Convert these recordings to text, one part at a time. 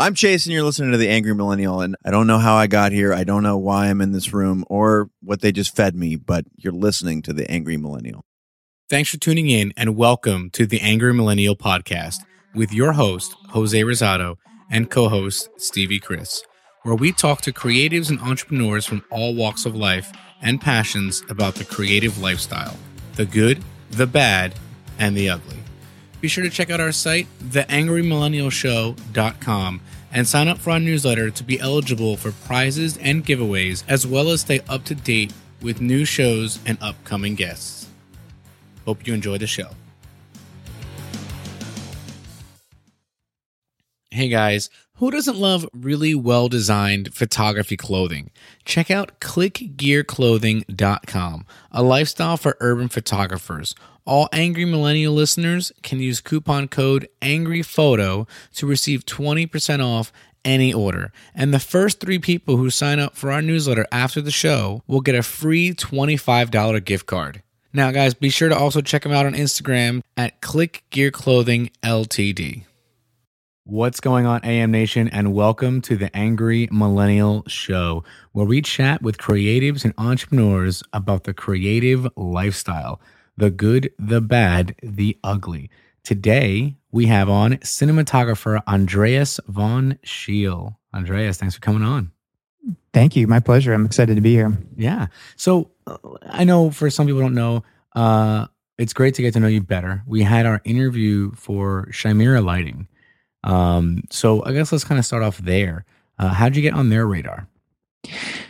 I'm Chase, and you're listening to The Angry Millennial. And I don't know how I got here. I don't know why I'm in this room or what they just fed me, but you're listening to The Angry Millennial. Thanks for tuning in, and welcome to The Angry Millennial Podcast with your host, Jose Rosado, and co host, Stevie Chris, where we talk to creatives and entrepreneurs from all walks of life and passions about the creative lifestyle the good, the bad, and the ugly. Be sure to check out our site, theangrymillennialshow.com, and sign up for our newsletter to be eligible for prizes and giveaways, as well as stay up to date with new shows and upcoming guests. Hope you enjoy the show. Hey guys, who doesn't love really well designed photography clothing? Check out clickgearclothing.com, a lifestyle for urban photographers. All Angry Millennial listeners can use coupon code ANGRYPHOTO to receive 20% off any order. And the first three people who sign up for our newsletter after the show will get a free $25 gift card. Now, guys, be sure to also check them out on Instagram at Click Gear Clothing Ltd. What's going on, AM Nation, and welcome to the Angry Millennial Show, where we chat with creatives and entrepreneurs about the creative lifestyle the good, the bad, the ugly. Today, we have on cinematographer Andreas von Scheele. Andreas, thanks for coming on. Thank you. My pleasure. I'm excited to be here. Yeah. So I know for some people don't know, uh, it's great to get to know you better. We had our interview for Chimera Lighting. Um, so I guess let's kind of start off there. Uh, how'd you get on their radar?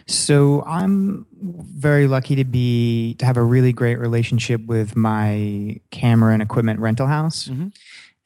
So I'm very lucky to be to have a really great relationship with my camera and equipment rental house. Mm-hmm.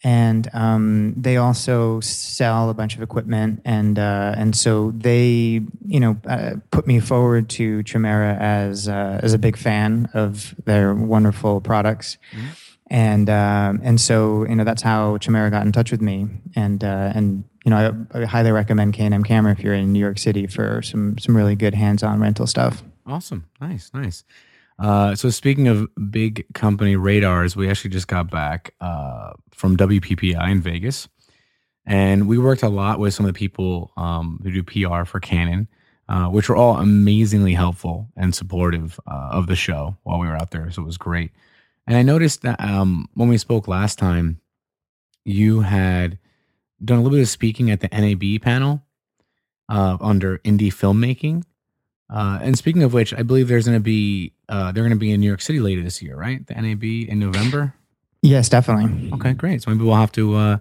And um, they also sell a bunch of equipment, and uh, and so they, you know, uh, put me forward to Chimera as uh, as a big fan of their wonderful products. Mm-hmm and uh, and so you know that's how Chimera got in touch with me, and uh, and you know I, I highly recommend K and M Camera if you're in New York City for some some really good hands-on rental stuff. Awesome, nice, nice. Uh, so speaking of big company radars, we actually just got back uh, from WPPI in Vegas, and we worked a lot with some of the people um, who do PR for Canon. Uh, which were all amazingly helpful and supportive uh, of the show while we were out there. So it was great. And I noticed that um, when we spoke last time, you had done a little bit of speaking at the NAB panel uh, under indie filmmaking. Uh, and speaking of which, I believe there's going to be uh, they're going to be in New York City later this year, right? The NAB in November. Yes, definitely. Okay, great. So maybe we'll have to uh,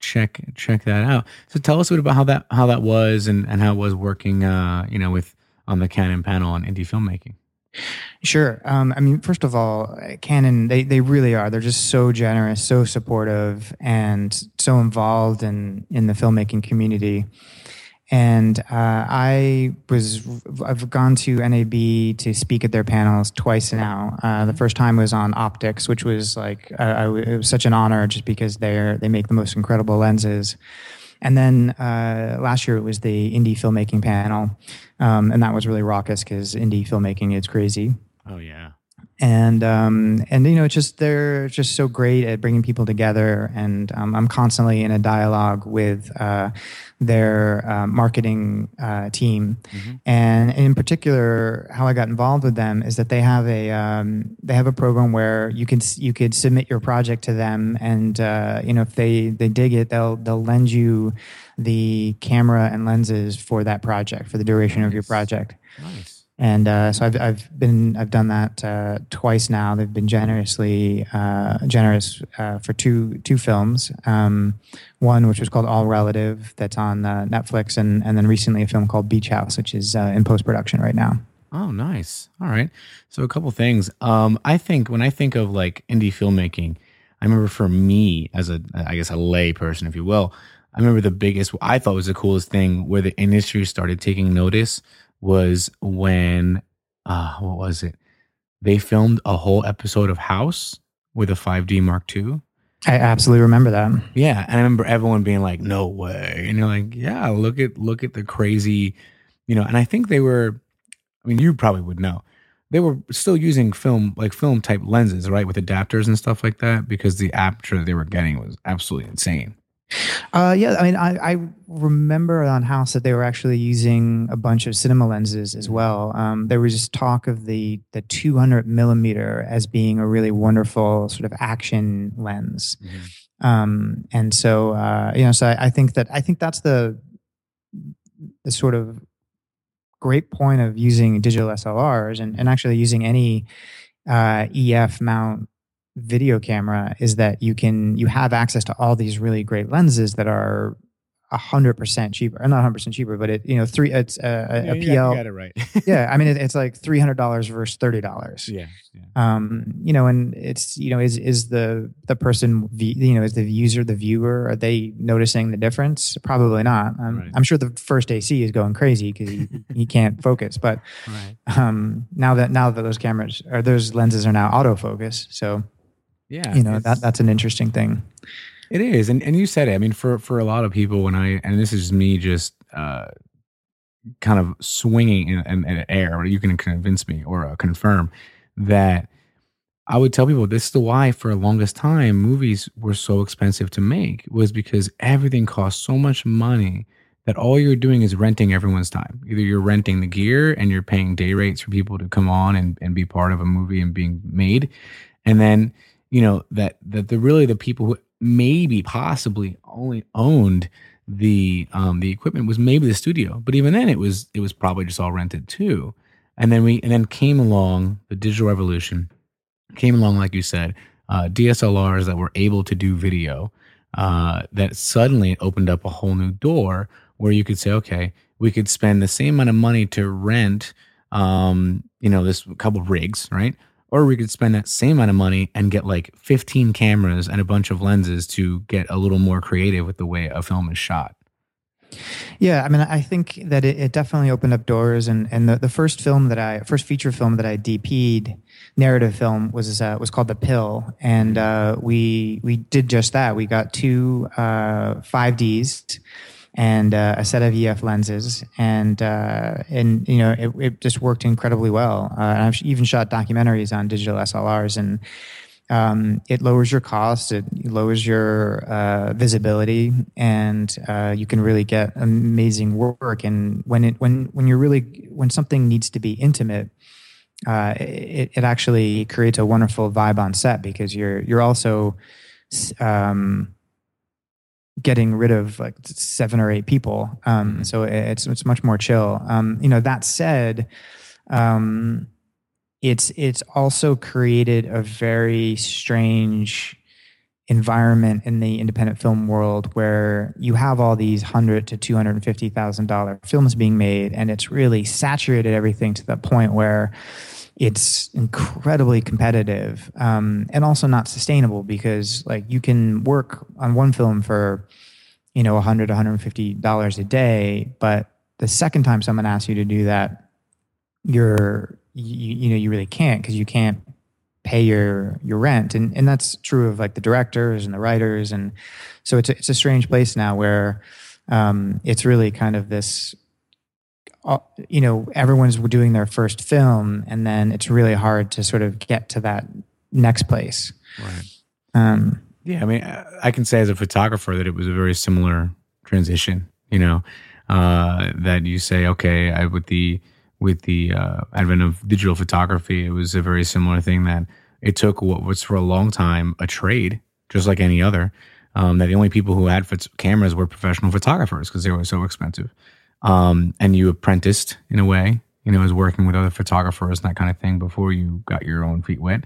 check check that out. So tell us a bit about how that how that was and, and how it was working, uh, you know, with on the Canon panel on indie filmmaking. Sure. Um, I mean, first of all, Canon, they, they really are. They're just so generous, so supportive, and so involved in, in the filmmaking community. And uh, I was, I've gone to NAB to speak at their panels twice now. Uh, the first time was on optics, which was like, uh, it was such an honor just because they're, they make the most incredible lenses. And then uh, last year it was the indie filmmaking panel, um, and that was really raucous because indie filmmaking is crazy. Oh yeah. And um, and you know, just they're just so great at bringing people together, and um, I'm constantly in a dialogue with uh, their uh, marketing uh, team, mm-hmm. and in particular, how I got involved with them is that they have a um, they have a program where you can you could submit your project to them, and uh, you know if they they dig it, they'll they'll lend you the camera and lenses for that project for the duration nice. of your project. Nice and uh, so I've I've been I've done that uh, twice now. They've been generously uh, generous uh, for two two films. Um, one which was called All Relative, that's on uh, Netflix, and and then recently a film called Beach House, which is uh, in post production right now. Oh, nice. All right. So a couple things. Um, I think when I think of like indie filmmaking, I remember for me as a I guess a lay person, if you will, I remember the biggest I thought was the coolest thing where the industry started taking notice was when uh what was it? They filmed a whole episode of House with a 5D Mark II. I absolutely remember that. Yeah, and I remember everyone being like, "No way!" And you're like, "Yeah, look at look at the crazy, you know." And I think they were, I mean, you probably would know, they were still using film like film type lenses, right, with adapters and stuff like that, because the aperture they were getting was absolutely insane. Uh, yeah, I mean, I, I remember on House that they were actually using a bunch of cinema lenses as well. Um, there was just talk of the the 200 millimeter as being a really wonderful sort of action lens, um, and so uh, you know, so I, I think that I think that's the the sort of great point of using digital SLRs and, and actually using any uh, EF mount video camera is that you can you have access to all these really great lenses that are hundred percent cheaper, not hundred percent cheaper, but it you know three it's a, a, Yeah, a you got- PL. you got it right. yeah, I mean it, it's like three hundred dollars versus thirty dollars. yeah, yeah. Um, you know, and it's you know is is the the person you know is the user the viewer are they noticing the difference? Probably not. Um, Right. I'm sure the first AC is going crazy because he, he can't focus, but Right. um, now that now that those cameras or those lenses are now autofocus, so Yeah. you know that that's an interesting thing. It is, and and you said it. I mean, for for a lot of people, when I and this is me just uh, kind of swinging in, in, in air, or you can convince me or uh, confirm that I would tell people this is the why for the longest time movies were so expensive to make was because everything cost so much money that all you're doing is renting everyone's time. Either you're renting the gear and you're paying day rates for people to come on and, and be part of a movie and being made. And then, you know, that that the really the people who maybe possibly only owned the um the equipment was maybe the studio. But even then it was it was probably just all rented too. And then we and then came along the digital revolution, came along, like you said, uh, DSLRs that were able to do video, uh, that suddenly opened up a whole new door where you could say, okay, we could spend the same amount of money to rent, um, you know, this couple rigs, right? Or we could spend that same amount of money and get like 15 cameras and a bunch of lenses to get a little more creative with the way a film is shot. Yeah, I mean, I think that it, it definitely opened up doors, and and the, the first film that I first feature film that I DP'd, narrative film was uh, was called The Pill, and uh, we we did just that. We got two uh, 5Ds and uh, a set of EF lenses, and uh, and you know it, it just worked incredibly well. Uh, and I've even shot documentaries on digital SLRs, and um, it lowers your cost, it lowers your uh, visibility, and uh, you can really get amazing work. And when it when when you're really when something needs to be intimate, uh, it, it actually creates a wonderful vibe on set because you're you're also um, getting rid of like seven or eight people. Um, so it's it's much more chill. Um, you know that said. Um, it's it's also created a very strange environment in the independent film world where you have all these hundred to two hundred and fifty thousand dollar films being made, and it's really saturated everything to the point where it's incredibly competitive um, and also not sustainable because like you can work on one film for you know 100 150 dollars a day but the second time someone asks you to do that you're you, you know you really can't because you can't pay your your rent. And and that's true of like the directors and the writers. And so it's a, it's a strange place now where um, it's really kind of this you know everyone's doing their first film and then it's really hard to sort of get to that next place Right. um, Yeah, I mean, I can say as a photographer that it was a very similar transition. You know, uh, that you say, okay, I, with the with the uh, advent of digital photography, it was a very similar thing that it took what was for a long time a trade, just like any other. Um, that the only people who had cameras were professional photographers because they were so expensive. Um, and you apprenticed in a way, you know, as working with other photographers and that kind of thing before you got your own feet wet.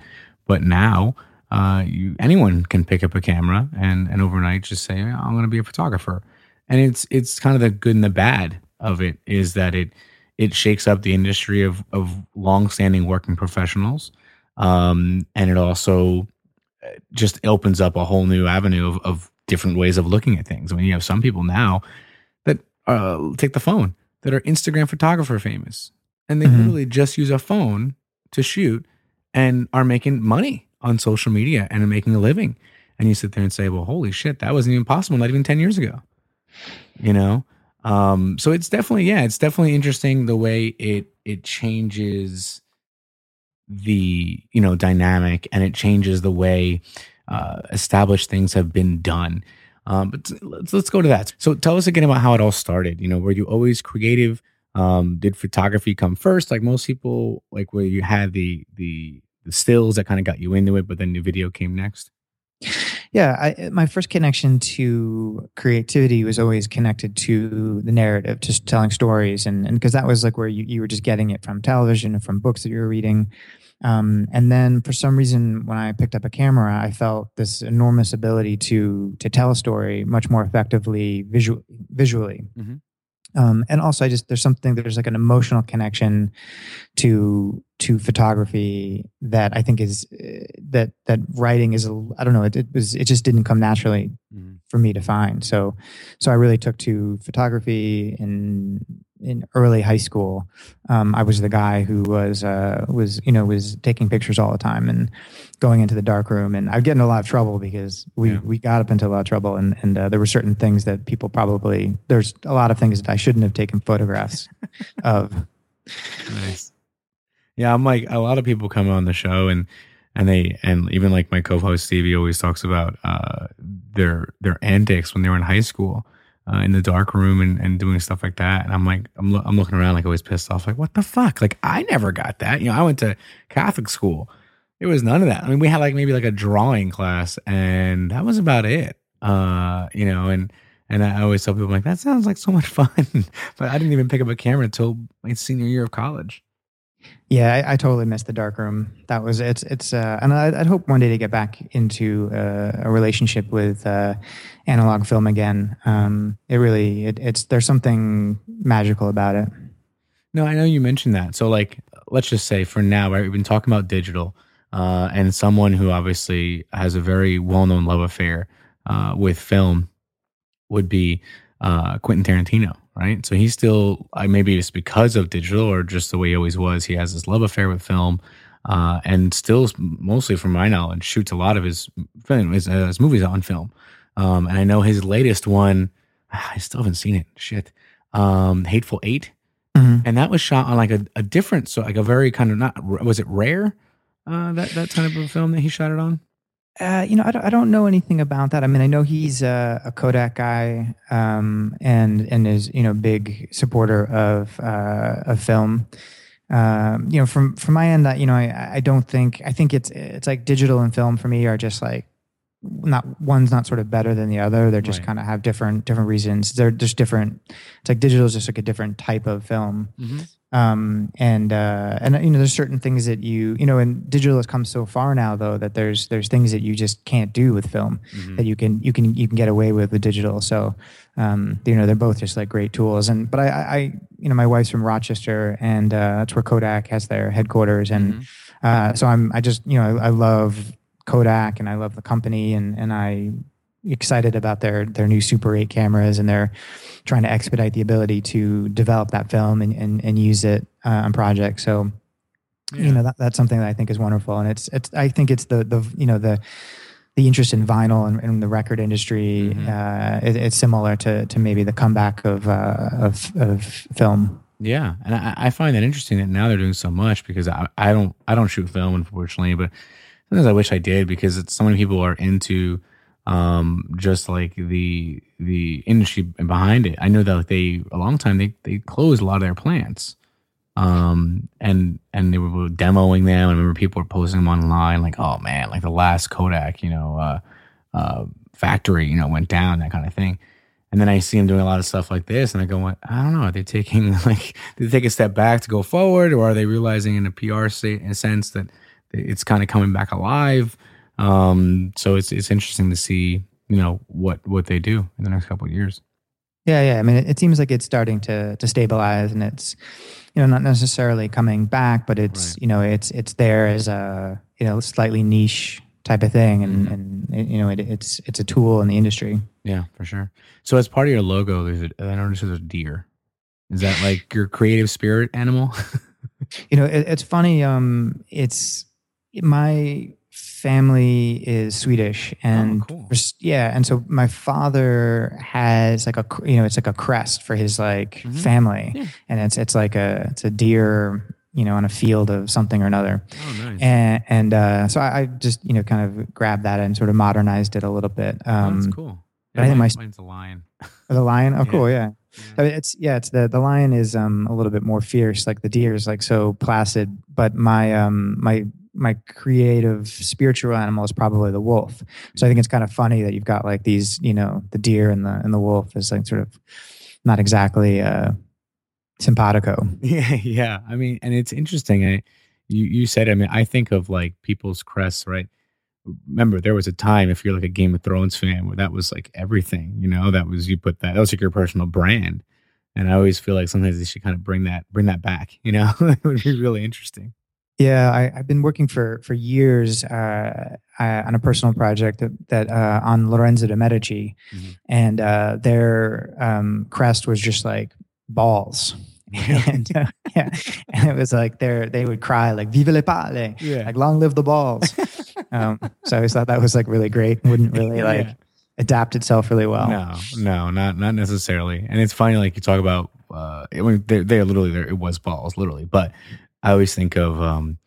But now, uh, you anyone can pick up a camera and and overnight just say, I'm going to be a photographer. And it's it's kind of the good and the bad of it is that it it shakes up the industry of of longstanding working professionals, um, and it also uh, just opens up a whole new avenue of, of different ways of looking at things. I mean, you have some people now uh, take the phone that are Instagram photographer famous, and they Mhm. literally just use a phone to shoot and are making money on social media and are making a living. And you sit there and say, "Well, holy shit, that wasn't even possible not even ten years ago." You know, um, so it's definitely yeah, it's definitely interesting the way it it changes the you know dynamic and it changes the way uh, established things have been done. Um, but let's let's go to that. So tell us again about how it all started. You know, were you always creative? Um, did photography come first, like most people, like where you had the the the stills that kind of got you into it, but then the video came next? Yeah, I, my first connection to creativity was always connected to the narrative, just telling stories, and and because that was like where you, you were just getting it from television from books that you were reading. Um, and then for some reason, when I picked up a camera, I felt this enormous ability to to tell a story much more effectively visual, visually. Mm-hmm. Um, and also, I just there's something there's like an emotional connection to to photography that I think is uh, that that writing is a I don't know it, it was it just didn't come naturally mm-hmm. for me to find. So so I really took to photography and in early high school, um, I was the guy who was uh, was you know was taking pictures all the time and going into the dark room, and I'd get in a lot of trouble because we yeah. we got up into a lot of trouble, and and uh, there were certain things that people probably there's a lot of things that I shouldn't have taken photographs of. Nice. Yeah, I'm like a lot of people come on the show and and they and even like my co-host Stevie always talks about uh, their their antics when they were in high school uh, in the dark room and, and doing stuff like that. And I'm like, I'm, lo- I'm looking around like I was pissed off. Like, what the fuck? Like, I never got that. You know, I went to Catholic school. It was none of that. I mean, we had like maybe like a drawing class, and that was about it. Uh, you know, and and I always tell people like that sounds like so much fun, but I didn't even pick up a camera until my senior year of college. Yeah, I, I, totally missed the dark room. That was it's it's uh, and I, would hope one day to get back into uh, a relationship with uh, analog film again. Um, it really it, it's there's something magical about it. No, I know you mentioned that. So like, let's just say for now, right? We've been talking about digital, uh, and someone who obviously has a very well known love affair uh, with film would be uh, Quentin Tarantino right? So he's still, maybe it's because of digital or just the way he always was. He has this love affair with film, uh, and still, mostly from my knowledge, shoots a lot of his his, uh, his movies on film. Um, and I know his latest one, I still haven't seen it. Shit, um, Hateful 8 mm-hmm. and that was shot on like a, a different, so like a very kind of not was it rare uh, that that kind of a film that he shot it on? Uh, you know, I don't, I don't know anything about that. I mean, I know he's a, a Kodak guy, um, and and is you know big supporter of uh, of film. Um, you know, from from my end, that you know, I, I don't think I think it's it's like digital and film for me are just like not one's not sort of better than the other. They're just right. kind of have different different reasons. They're just different. It's like digital is just like a different type of film. Mm-hmm um, and uh, and you know there's certain things that you you know and digital has come so far now though that there's there's things that you just can't do with film mm-hmm. that you can you can you can get away with with digital so um, you know they're both just like great tools and but I, I you know my wife's from Rochester and uh, that's where Kodak has their headquarters and mm-hmm. uh, so I'm I just you know I, I love Kodak and I love the company and and I excited about their their new Super 8 cameras and they're trying to expedite the ability to develop that film and and, and use it uh, on projects. So yeah. you know that, that's something that I think is wonderful, and it's it's I think it's the the you know the the interest in vinyl and, and the record industry mm-hmm. uh, it, it's similar to to maybe the comeback of uh, of of film. Yeah, and I, I, find that interesting that now they're doing so much because I, I don't I don't shoot film unfortunately, but sometimes I wish I did because it's so many people are into um, just like the the industry behind it. I know that they a long time they they closed a lot of their plants, um, and and they were demoing them. I remember people were posting them online, like, oh man, like the last Kodak, you know, uh, uh, factory, you know, went down, that kind of thing. And then I see them doing a lot of stuff like this, and I go, I don't know, are they taking like, they take a step back to go forward, or are they realizing in a PR state, in a sense that it's kind of coming back alive? Um, so it's it's interesting to see you know what what they do in the next couple of years. Yeah, yeah. I mean, it, it, seems like it's starting to to stabilize, and it's you know not necessarily coming back, but it's right. you know it's it's there as a you know slightly niche type of thing, and mm-hmm. and you know it, it's it's a tool in the industry. Yeah, for sure. So as part of your logo, there's a, I noticed there's a deer. Is that like your creative spirit animal? you know, it, it's funny. Um, it's my family is Swedish, oh, and oh, cool. yeah, and so my father has like a you know it's like a crest for his like mm-hmm. family, yeah. and it's it's like a it's a deer you know on a field of something or another. Oh, nice. And and uh, so I, I, just you know kind of grabbed that and sort of modernized it a little bit. Um, oh, that's cool. But I think my mine's a lion. the lion. Oh, Yeah. cool. Yeah. Yeah. I mean, it's yeah. It's the the lion is um a little bit more fierce. Like the deer is like so placid. But my um my my creative spiritual animal is probably the wolf. So I think it's kind of funny that you've got like these you know the deer and the and the wolf is like sort of not exactly uh simpatico. Yeah, yeah. I mean, and it's interesting. I, you you said. I mean, I think of like people's crests, right? Remember, there was a time if you're like a Game of Thrones fan where that was like everything. You know, that was you put that that was like your personal brand. And I always feel like sometimes they should kind of bring that bring that back. You know, it would be really interesting. Yeah, I, I've been working for for years uh, uh, on a personal project that, that uh, on Lorenzo de Medici, Mhm. and uh, their um, crest was just like balls. and uh, yeah, and it was like they they would cry like "Vive le palle!" Yeah. like "Long live the balls!" um, so I always thought that was like really great. Wouldn't really like Yeah. adapt itself really well. No, no, not not necessarily. And it's funny, like you talk about. Uh, I mean, they they are literally there. It was balls, literally. But I always think of um,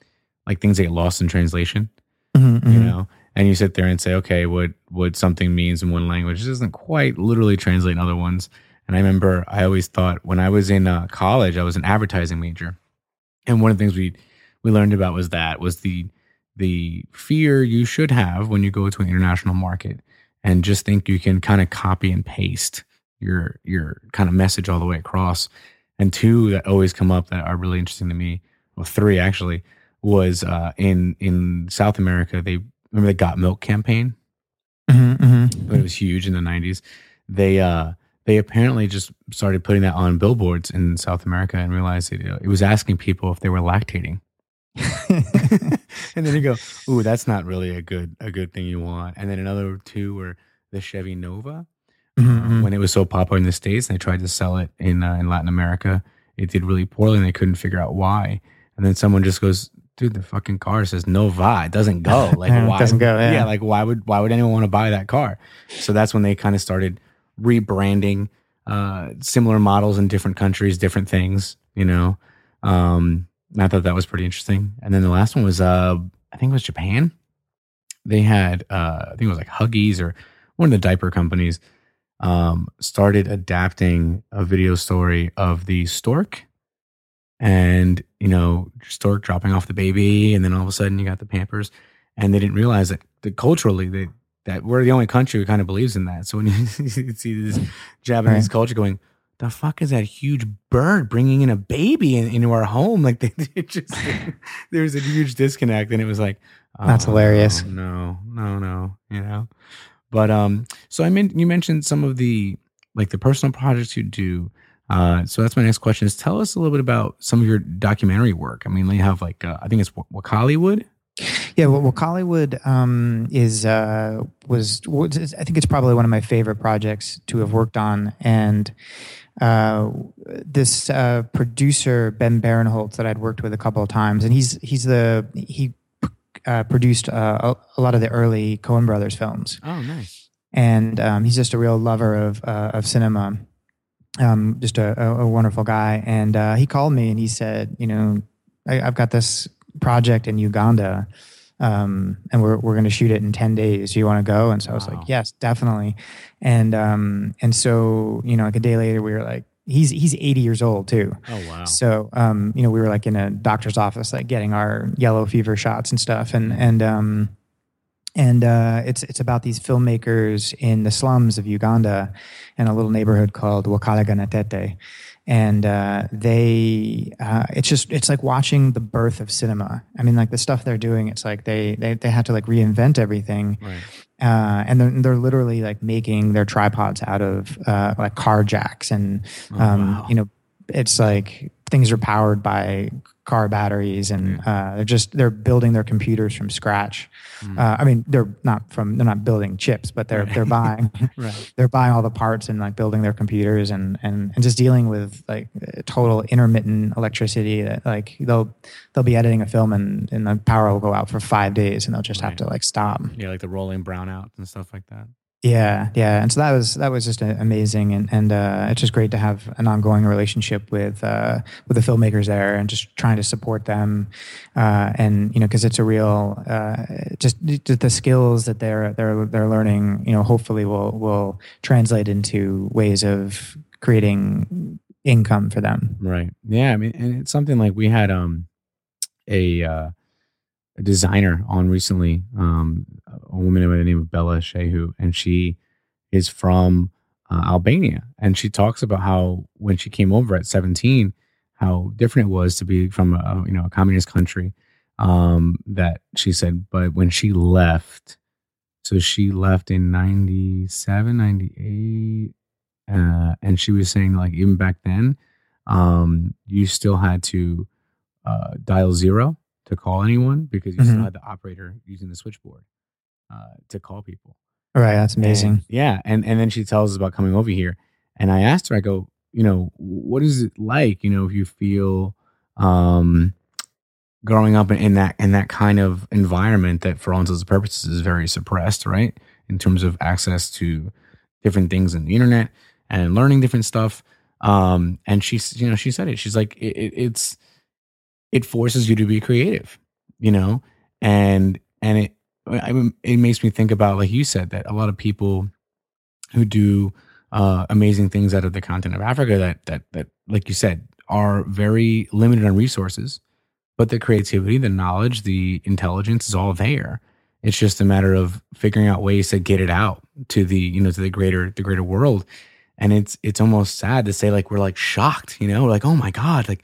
like things that get lost in translation. Mhm, You mhm. know, and you sit there and say, okay, what what something means in one language doesn't quite literally translate in other ones. And I remember I always thought when I was in uh, college, I was an advertising major, and one of the things we we learned about was that was the the fear you should have when you go to an international market and just think you can kind of copy and paste your your kind of message all the way across. And two that always come up that are really interesting to me, well, three actually, was uh, in in South America. They remember the Got Milk campaign, Mhm, mhm. but it was huge in the '90s. They uh, they apparently just started putting that on billboards in South America and realized it, it was asking people if they were lactating. and then you go, "Ooh, that's not really a good a good thing you want." And then another two were the Chevy Nova. Mhm, Uh, mhm. when it was so popular in the states, and they tried to sell it in uh, in Latin America. It did really poorly, and they couldn't figure out why. And then someone just goes, "Dude, the fucking car says Nova. It doesn't go. Like Yeah, it why? doesn't go, yeah. like why would why would anyone want to buy that car?" So that's when they kind of started rebranding uh, similar models in different countries, different things. You know, um, I thought that was pretty interesting. And then the last one was, uh, I think it was Japan. They had, uh, I think it was like Huggies or one of the diaper companies um, started adapting a video story of the stork and, you know, stork dropping off the baby. And then all of a sudden you got the Pampers. And they didn't realize that, that culturally, they, that we're the only country who kind of believes in that. So when you see this Japanese Right. culture going, the fuck is that huge bird bringing in a baby in, into our home? Like they, it just there was a huge disconnect, and it was like That's oh, hilarious. No, no, no, you know. But um, so I mean, you mentioned some of the like the personal projects you do. Uh, so that's my next question: is tell us a little bit about some of your documentary work. I mean, you have like uh, I think it's Hollywood. Yeah, well, Wakaliwood um, is was, was I think it's probably one of my favorite projects to have worked on, and uh, this uh, producer Ben Barenholtz that I'd worked with a couple of times, and he's he's the he uh, produced uh, a, a lot of the early Coen Brothers films, Oh, nice. and um, he's just a real lover of uh, of cinema. Um, just a, a, wonderful guy, and uh, he called me and he said, you know, I, I've got this project in Uganda, um, and we're we're going to shoot it in ten days. Do you want to go? And so I was Wow. like, yes, definitely. And um, and so you know, like a day later, we were like, he's he's eighty years old too. Oh, wow. So, um, you know, we were like in a doctor's office, like getting our yellow fever shots and stuff, and and um, and uh, it's it's about these filmmakers in the slums of Uganda, in a little neighborhood called Wakalaganatete, and uh, they uh, it's just it's like watching the birth of cinema. I mean, like the stuff they're doing, it's like they they they had to like reinvent everything, Right. uh, and they're, they're literally like making their tripods out of uh, like car jacks and Oh, um, wow. you know it's like things are powered by car batteries and uh, they're just they're building their computers from scratch Mm. uh, i mean they're not from they're not building chips but they're they're buying Right. they're buying all the parts and like building their computers and and, and just dealing with like total intermittent electricity that like they'll they'll be editing a film and, and the power will go out for five days and they'll just have to like stop Yeah, like the rolling brownouts and stuff like that. Yeah, yeah, and so that was that was just amazing, and and uh, it's just great to have an ongoing relationship with uh, with the filmmakers there, and just trying to support them, uh, and you know, because it's a real uh, just, just the skills that they're they're they're learning, you know, hopefully will will translate into ways of creating income for them. Right. Yeah. I mean, and it's something like we had um a uh, a designer on recently, um, a woman by the name of Bella Shehu, and she is from uh, Albania, and she talks about how when she came over at 17, how different it was to be from a you know a communist country. Um, that she said, but when she left, so she left in 97, 98, uh, and she was saying like even back then, um, you still had to uh, dial zero to call anyone because you still Mhm. had the operator using the switchboard uh, to call people. All right, that's amazing. And- yeah, and and then she tells us about coming over here, and I asked her, I go, you know, what is it like, you know, if you feel um, growing up in, in that in that kind of environment that, for all intents and purposes, is very suppressed, right, in terms of access to different things in the internet and learning different stuff. Um, and she's, you know, she said it. She's like, it, it, it's it forces you to be creative, you know, and and it I it makes me think about like you said that a lot of people who do uh, amazing things out of the continent of Africa that that that like you said are very limited on resources, but the creativity, the knowledge, the intelligence is all there. It's just a matter of figuring out ways to get it out to the you know to the greater the greater world. And it's it's almost sad to say like we're like shocked, you know, we're like oh my god, like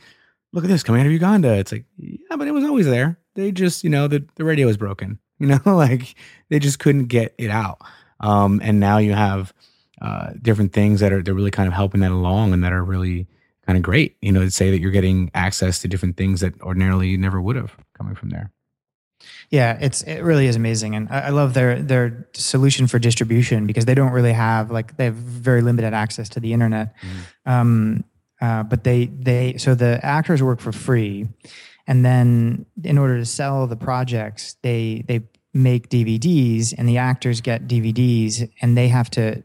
look at this coming out of Uganda. It's like yeah, but it was always there. They just you know the the radio was broken, you know, like they just couldn't get it out. Um, and now you have uh, different things that are they're really kind of helping that along and that are really kind of great. You know, to say that you're getting access to different things that ordinarily you never would have coming from there. Yeah, it's it really is amazing, and I, I love their their solution for distribution because they don't really have like they have very limited access to the internet. Um, uh, but they they so the actors work for free, and then in order to sell the projects, they they make DVDs, and the actors get DVDs, and they have to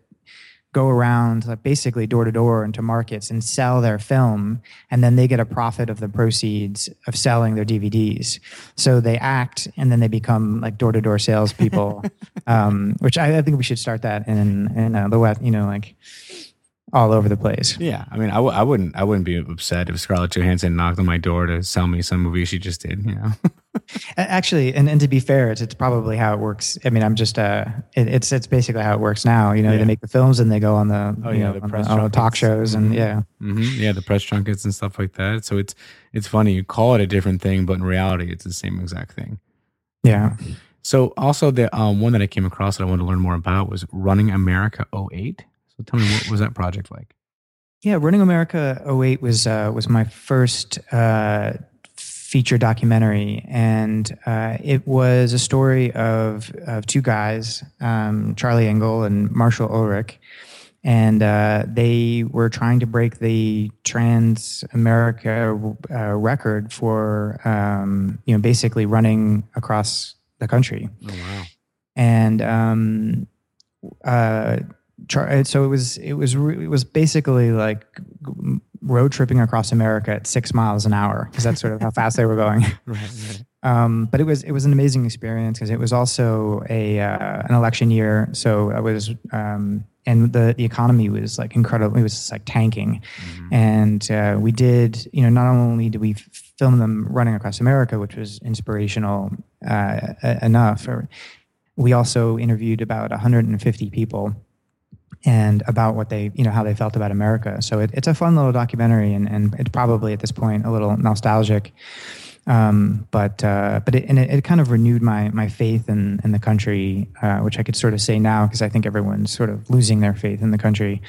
go around like basically door to door into markets and sell their film and then they get a profit of the proceeds of selling their DVDs. So they act and then they become like door to door salespeople, um, which I, I think we should start that in in uh, the West, you know, like all over the place. Yeah, I mean, I w- I wouldn't I wouldn't be upset if Scarlett Johansson knocked on my door to sell me some movie she just did. You know, Actually, and, and to be fair, it's, it's probably how it works. I mean, I'm just uh, it, it's it's basically how it works now. You know, Yeah. they make the films and they go on the Oh, you yeah, know, the press on the talk shows and Mhm. yeah. hmm yeah, the press junkets and stuff like that. So it's it's funny you call it a different thing, but in reality, it's the same exact thing. Yeah. So also the um, one that I came across that I wanted to learn more about was Running America 08. So tell me what was that project like? Yeah, Running America 08 was uh, was my first uh, feature documentary, and uh, it was a story of of two guys, um, Charlie Engle and Marshall Ulrich, and uh, they were trying to break the Trans America uh, record for um, you know basically running across the country Oh wow. and um, uh, char- so it was it was re- it was basically like road tripping across America at six miles an hour because that's sort of how fast they were going. Right, right. Um, but it was it was an amazing experience because it was also a uh, an election year, so I was um, and the the economy was like incredible. It was just like tanking, and uh, we did you know not only did we film them running across America, which was inspirational uh, enough, or we also interviewed about 150 people and about what they you know how they felt about America. So it, it's a fun little documentary, and and it's probably at this point a little nostalgic. Um, but uh, but it, and it, it kind of renewed my my faith in in the country, uh, which I could sort of say now because I think everyone's sort of losing their faith in the country.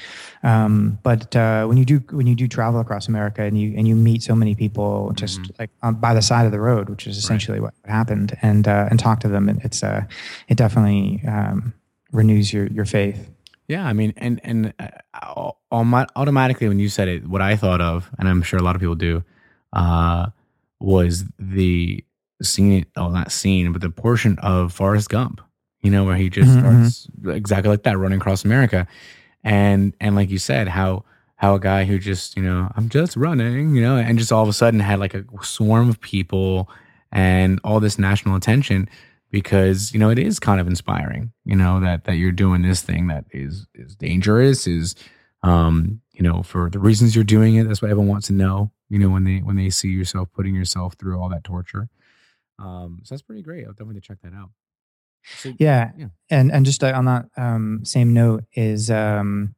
Um, but uh, when you do when you do travel across America and you and you meet so many people just like um, by the side of the road, which is essentially what happened, and uh, and talk to them, it, it's uh, it definitely um, renews your your faith. Yeah, I mean, and and uh, au- autom- automatically when you said it, what I thought of, and I'm sure a lot of people do, uh, was the scene. Oh, not scene, but the portion of Forrest Gump. you know, where he just Mhm, starts exactly like that, running across America. And and like you said, how how a guy who just, you know, I'm just running, you know, and just all of a sudden had like a swarm of people and all this national attention because, you know, it is kind of inspiring, you know, that that you're doing this thing that is is dangerous, is um, you know, for the reasons you're doing it. That's what everyone wants to know, you know, when they when they see yourself putting yourself through all that torture. Um, so that's pretty great. I'll definitely check that out. So, Yeah. Yeah. And and just uh, on that um, same note is um,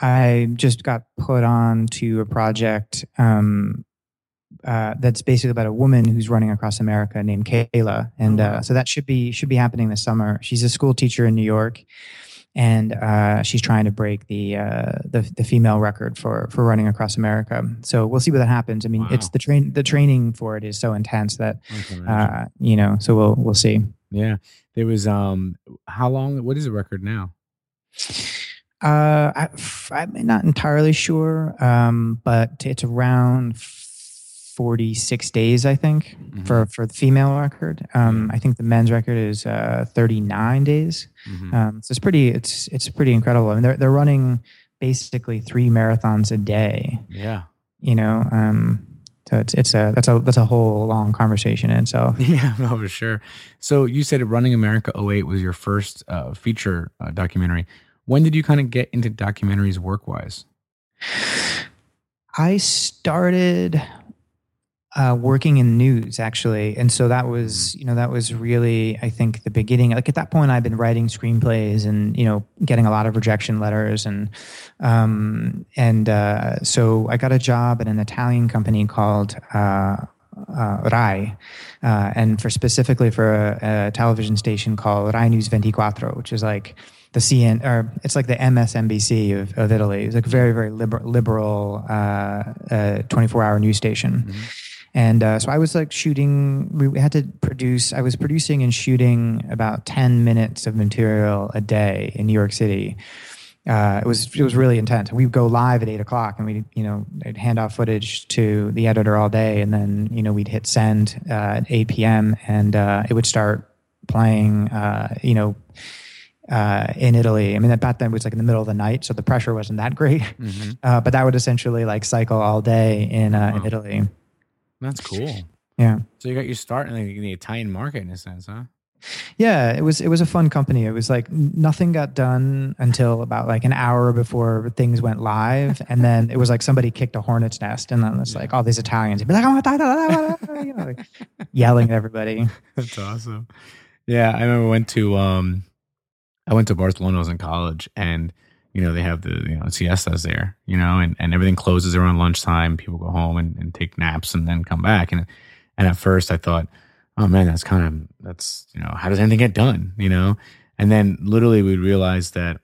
I just got put on to a project um, uh, that's basically about a woman who's running across America named Kayla, and Oh, uh, so that should be should be happening this summer. She's a school teacher in New York, and uh, she's trying to break the, uh, the the female record for for running across America. So we'll see what that happens. I mean, it's the train the training for it is so intense that I can imagine. uh, you know. So we'll we'll see. yeah. There was um how long what is the record now? Uh, I, I'm not entirely sure, um, but it's around 46 days, I think, Mhm. for, for the female record. Um, I think the men's record is uh, 39 days. Mhm. Um, so it's pretty, it's it's pretty incredible. I mean, they're they're running basically three marathons a day. yeah. You know, um, so it's it's a that's a that's a whole long conversation in itself. Yeah, no, for sure. So you said Running America 08 was your first uh, feature uh, documentary. When did you kind of get into documentaries work wise? I started uh, working in news actually, and so that was you know that was really I think the beginning. Like at that point, I'd been writing screenplays and you know getting a lot of rejection letters and um, and uh, so I got a job at an Italian company called. Uh, uh, Rai, uh, and for specifically for a, a television station called Rai News 24, which is like the CN or it's like the MSNBC of, of Italy. It's like a very very liber- liberal uh, uh, 24 hour news station. And uh, so I was like shooting. We had to produce. I was producing and shooting about 10 minutes of material a day in New York City. Uh, it was it was really intense. We'd go live at eight o'clock, and we you know I'd hand off footage to the editor all day, and then you know we'd hit send uh, at eight p.m. and uh, it would start playing. Uh, you know, uh, in Italy. I mean, at that time it was like in the middle of the night, so the pressure wasn't that great. Mm-hmm. Uh, but that would essentially like cycle all day in uh, in Italy. That's cool. Yeah. So you got your start in the, in the Italian market in a sense, huh? Yeah, it was it was a fun company. It was like nothing got done until about like an hour before things went live, and then it was like somebody kicked a hornet's nest, and then it's like all these Italians be like, "Oh, da, da, da, da, da," you know, like yelling at everybody. That's awesome. Yeah, I remember went to um I went to Barcelona I was in college and you know, they have the you know siestas there, you know, and, and everything closes around lunchtime. People go home and, and take naps and then come back. And and at first I thought, oh man, that's kind of that's you know, how does anything get done? You know? And then literally we realized that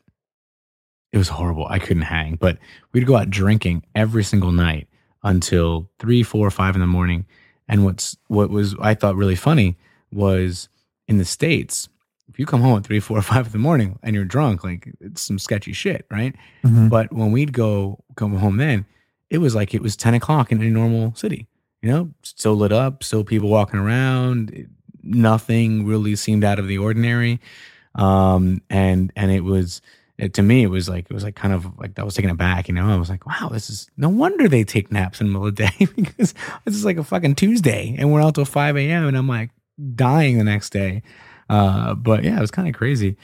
it was horrible. I couldn't hang. But we'd go out drinking every single night until three, four, five in the morning. And what's what was I thought really funny was in the States, if you come home at three, four, five in the morning and you're drunk, like it's some sketchy shit, right? Mhm. But when we'd go come home then, it was like it was 10 o'clock in a normal city, you know, still lit up, still people walking around. It- nothing really seemed out of the ordinary. Um, and, and it was, it, to me, it was like, it was like kind of like, I was taken aback, you know, I was like, wow, this is no wonder they take naps in the middle of the day because this is like a fucking Tuesday and we're out till 5 a.m. and I'm like dying the next day. Uh, but yeah, it was kind of crazy.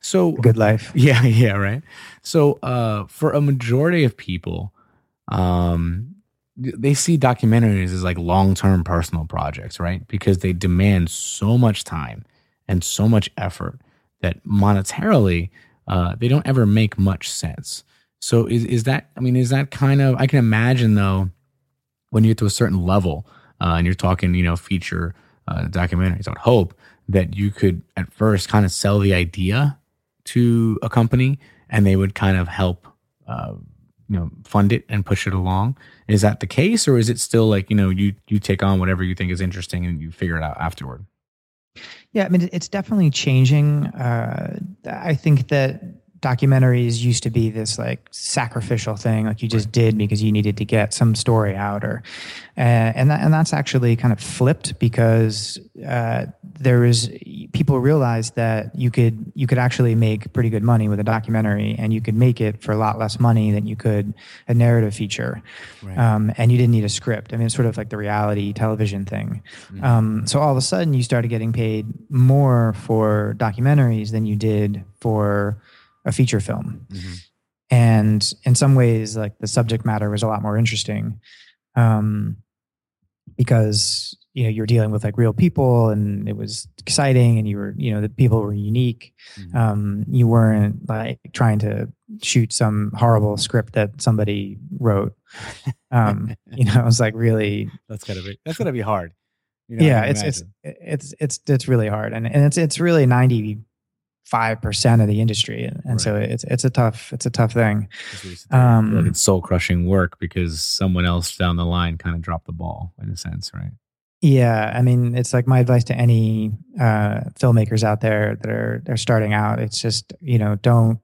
So Good life. yeah, yeah, right. So, uh, for a majority of people, um, they see documentaries as like long-term personal projects, right? Because they demand so much time and so much effort that monetarily, uh, they don't ever make much sense. So, is is that? I mean, is that kind of? I can imagine though, when you get to a certain level, uh, and you're talking, you know, feature uh, documentaries, would hope that you could at first kind of sell the idea to a company and they would kind of help uh, you know fund it and push it along is that the case or is it still like you know you you take on whatever you think is interesting and you figure it out afterward Yeah, I mean, it's definitely changing. Uh, I think that documentaries used to be this like sacrificial thing, like you just did because you needed to get some story out, or uh, and that, and that's actually kind of flipped because uh, there is people realized that you could you could actually make pretty good money with a documentary, and you could make it for a lot less money than you could a narrative feature, Right. um, and you didn't need a script. I mean, it's sort of like the reality television thing. Um, so all of a sudden, you started getting paid more for documentaries than you did for a feature film. And in some ways, like the subject matter was a lot more interesting um, because you know you're dealing with like real people, and it was exciting, and you were you know the people were unique. Mhm. Um, you weren't like trying to shoot some horrible script that somebody wrote. Um, you know, it was like really That's gotta be that's gotta be hard. You know, yeah it's it's it's it's it's really hard and, and it's it's really 95% of the industry. And, and so it's it's a tough it's a tough thing. That's what you said. There. I feel like um, it's soul crushing work because someone else down the line kind of dropped the ball in a sense, right? yeah i mean it's like my advice to any uh filmmakers out there that are they're starting out it's just you know don't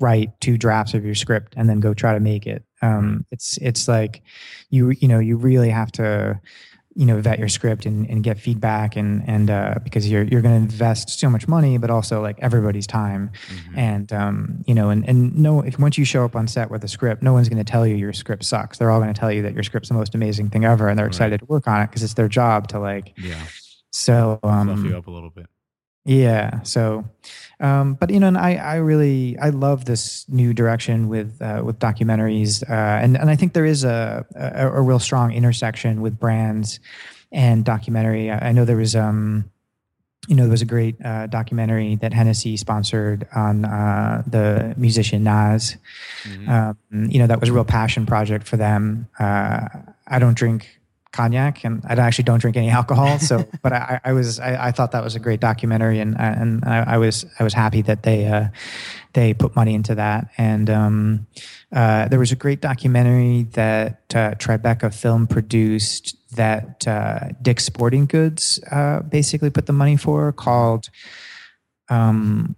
write two drafts of your script and then go try to make it. Um it's it's like you you know you really have to you know vet your script and, and get feedback and and uh, because you're you're going to invest so much money but also like everybody's time Mm-hmm. and um, you know and and no if once you show up on set with a script no one's going to tell you your script sucks they're all going to tell you that your script's the most amazing thing ever and they're Right. excited to work on it because it's their job to like Yeah. so Fluff um you up a little bit. Yeah. So, um, but you know, and I, I really, I love this new direction with, uh, with documentaries. Uh, and, and I think there is a, a, a real strong intersection with brands and documentary. I, I know there was, um, you know, there was a great uh, documentary that Hennessy sponsored on uh, the musician Nas. Mhm. Um, you know, that was a real passion project for them. Uh, I don't drink cognac and I actually don't drink any alcohol. So, but I, I was, I, I thought that was a great documentary and, and I, I was, I was happy that they, uh, they put money into that. And, um, uh, there was a great documentary that, uh, Tribeca film produced that, uh, Dick's Sporting Goods, uh, basically put the money for called, um,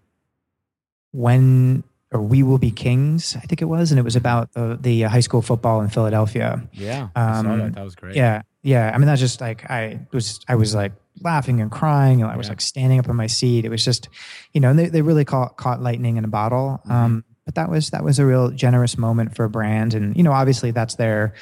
when or we will be kings i think it was and it was about the, the high school football in philadelphia Yeah. I saw um, that. That was great. yeah yeah i mean that's just like i was i was like laughing and crying and i was Yeah. like standing up in my seat it was just you know and they, they really caught, caught lightning in a bottle Mm-hmm. um but that was that was a real generous moment for a brand and you know obviously that's their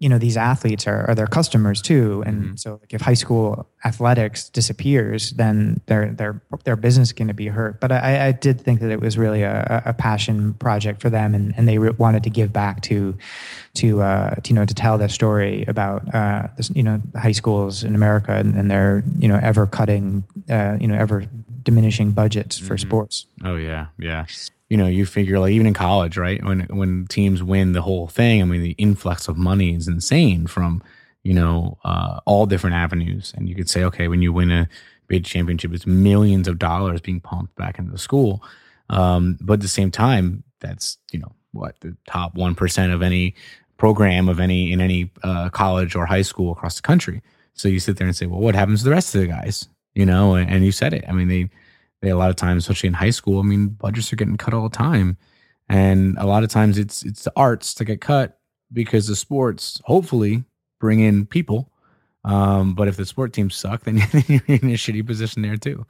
you know these athletes are, are their customers too and Mhm. so like if high school athletics disappears then their their their business is going to be hurt but I, I did think that it was really a, a passion project for them and, and they re- wanted to give back to to, uh, to you know to tell their story about uh, this, you know high schools in America and, and their you know ever cutting uh, you know ever diminishing budgets for Mhm. sports Oh yeah, yeah. You know, you figure like even in college, right? When when teams win the whole thing, I mean, the influx of money is insane from you know uh, all different avenues, and you could say, okay, when you win a big championship, it's millions of dollars being pumped back into the school. Um, but at the same time, that's you know what the top one percent of any program of any in any uh, college or high school across the country. So you sit there and say, well, what happens to the rest of the guys? You know, and, and you said it. I mean, they they a lot of times, especially in high school, I mean, budgets are getting cut all the time, and a lot of times it's it's the arts that get cut because the sports hopefully bring in people. Um, but if the sport teams suck, then you're in a shitty position there too.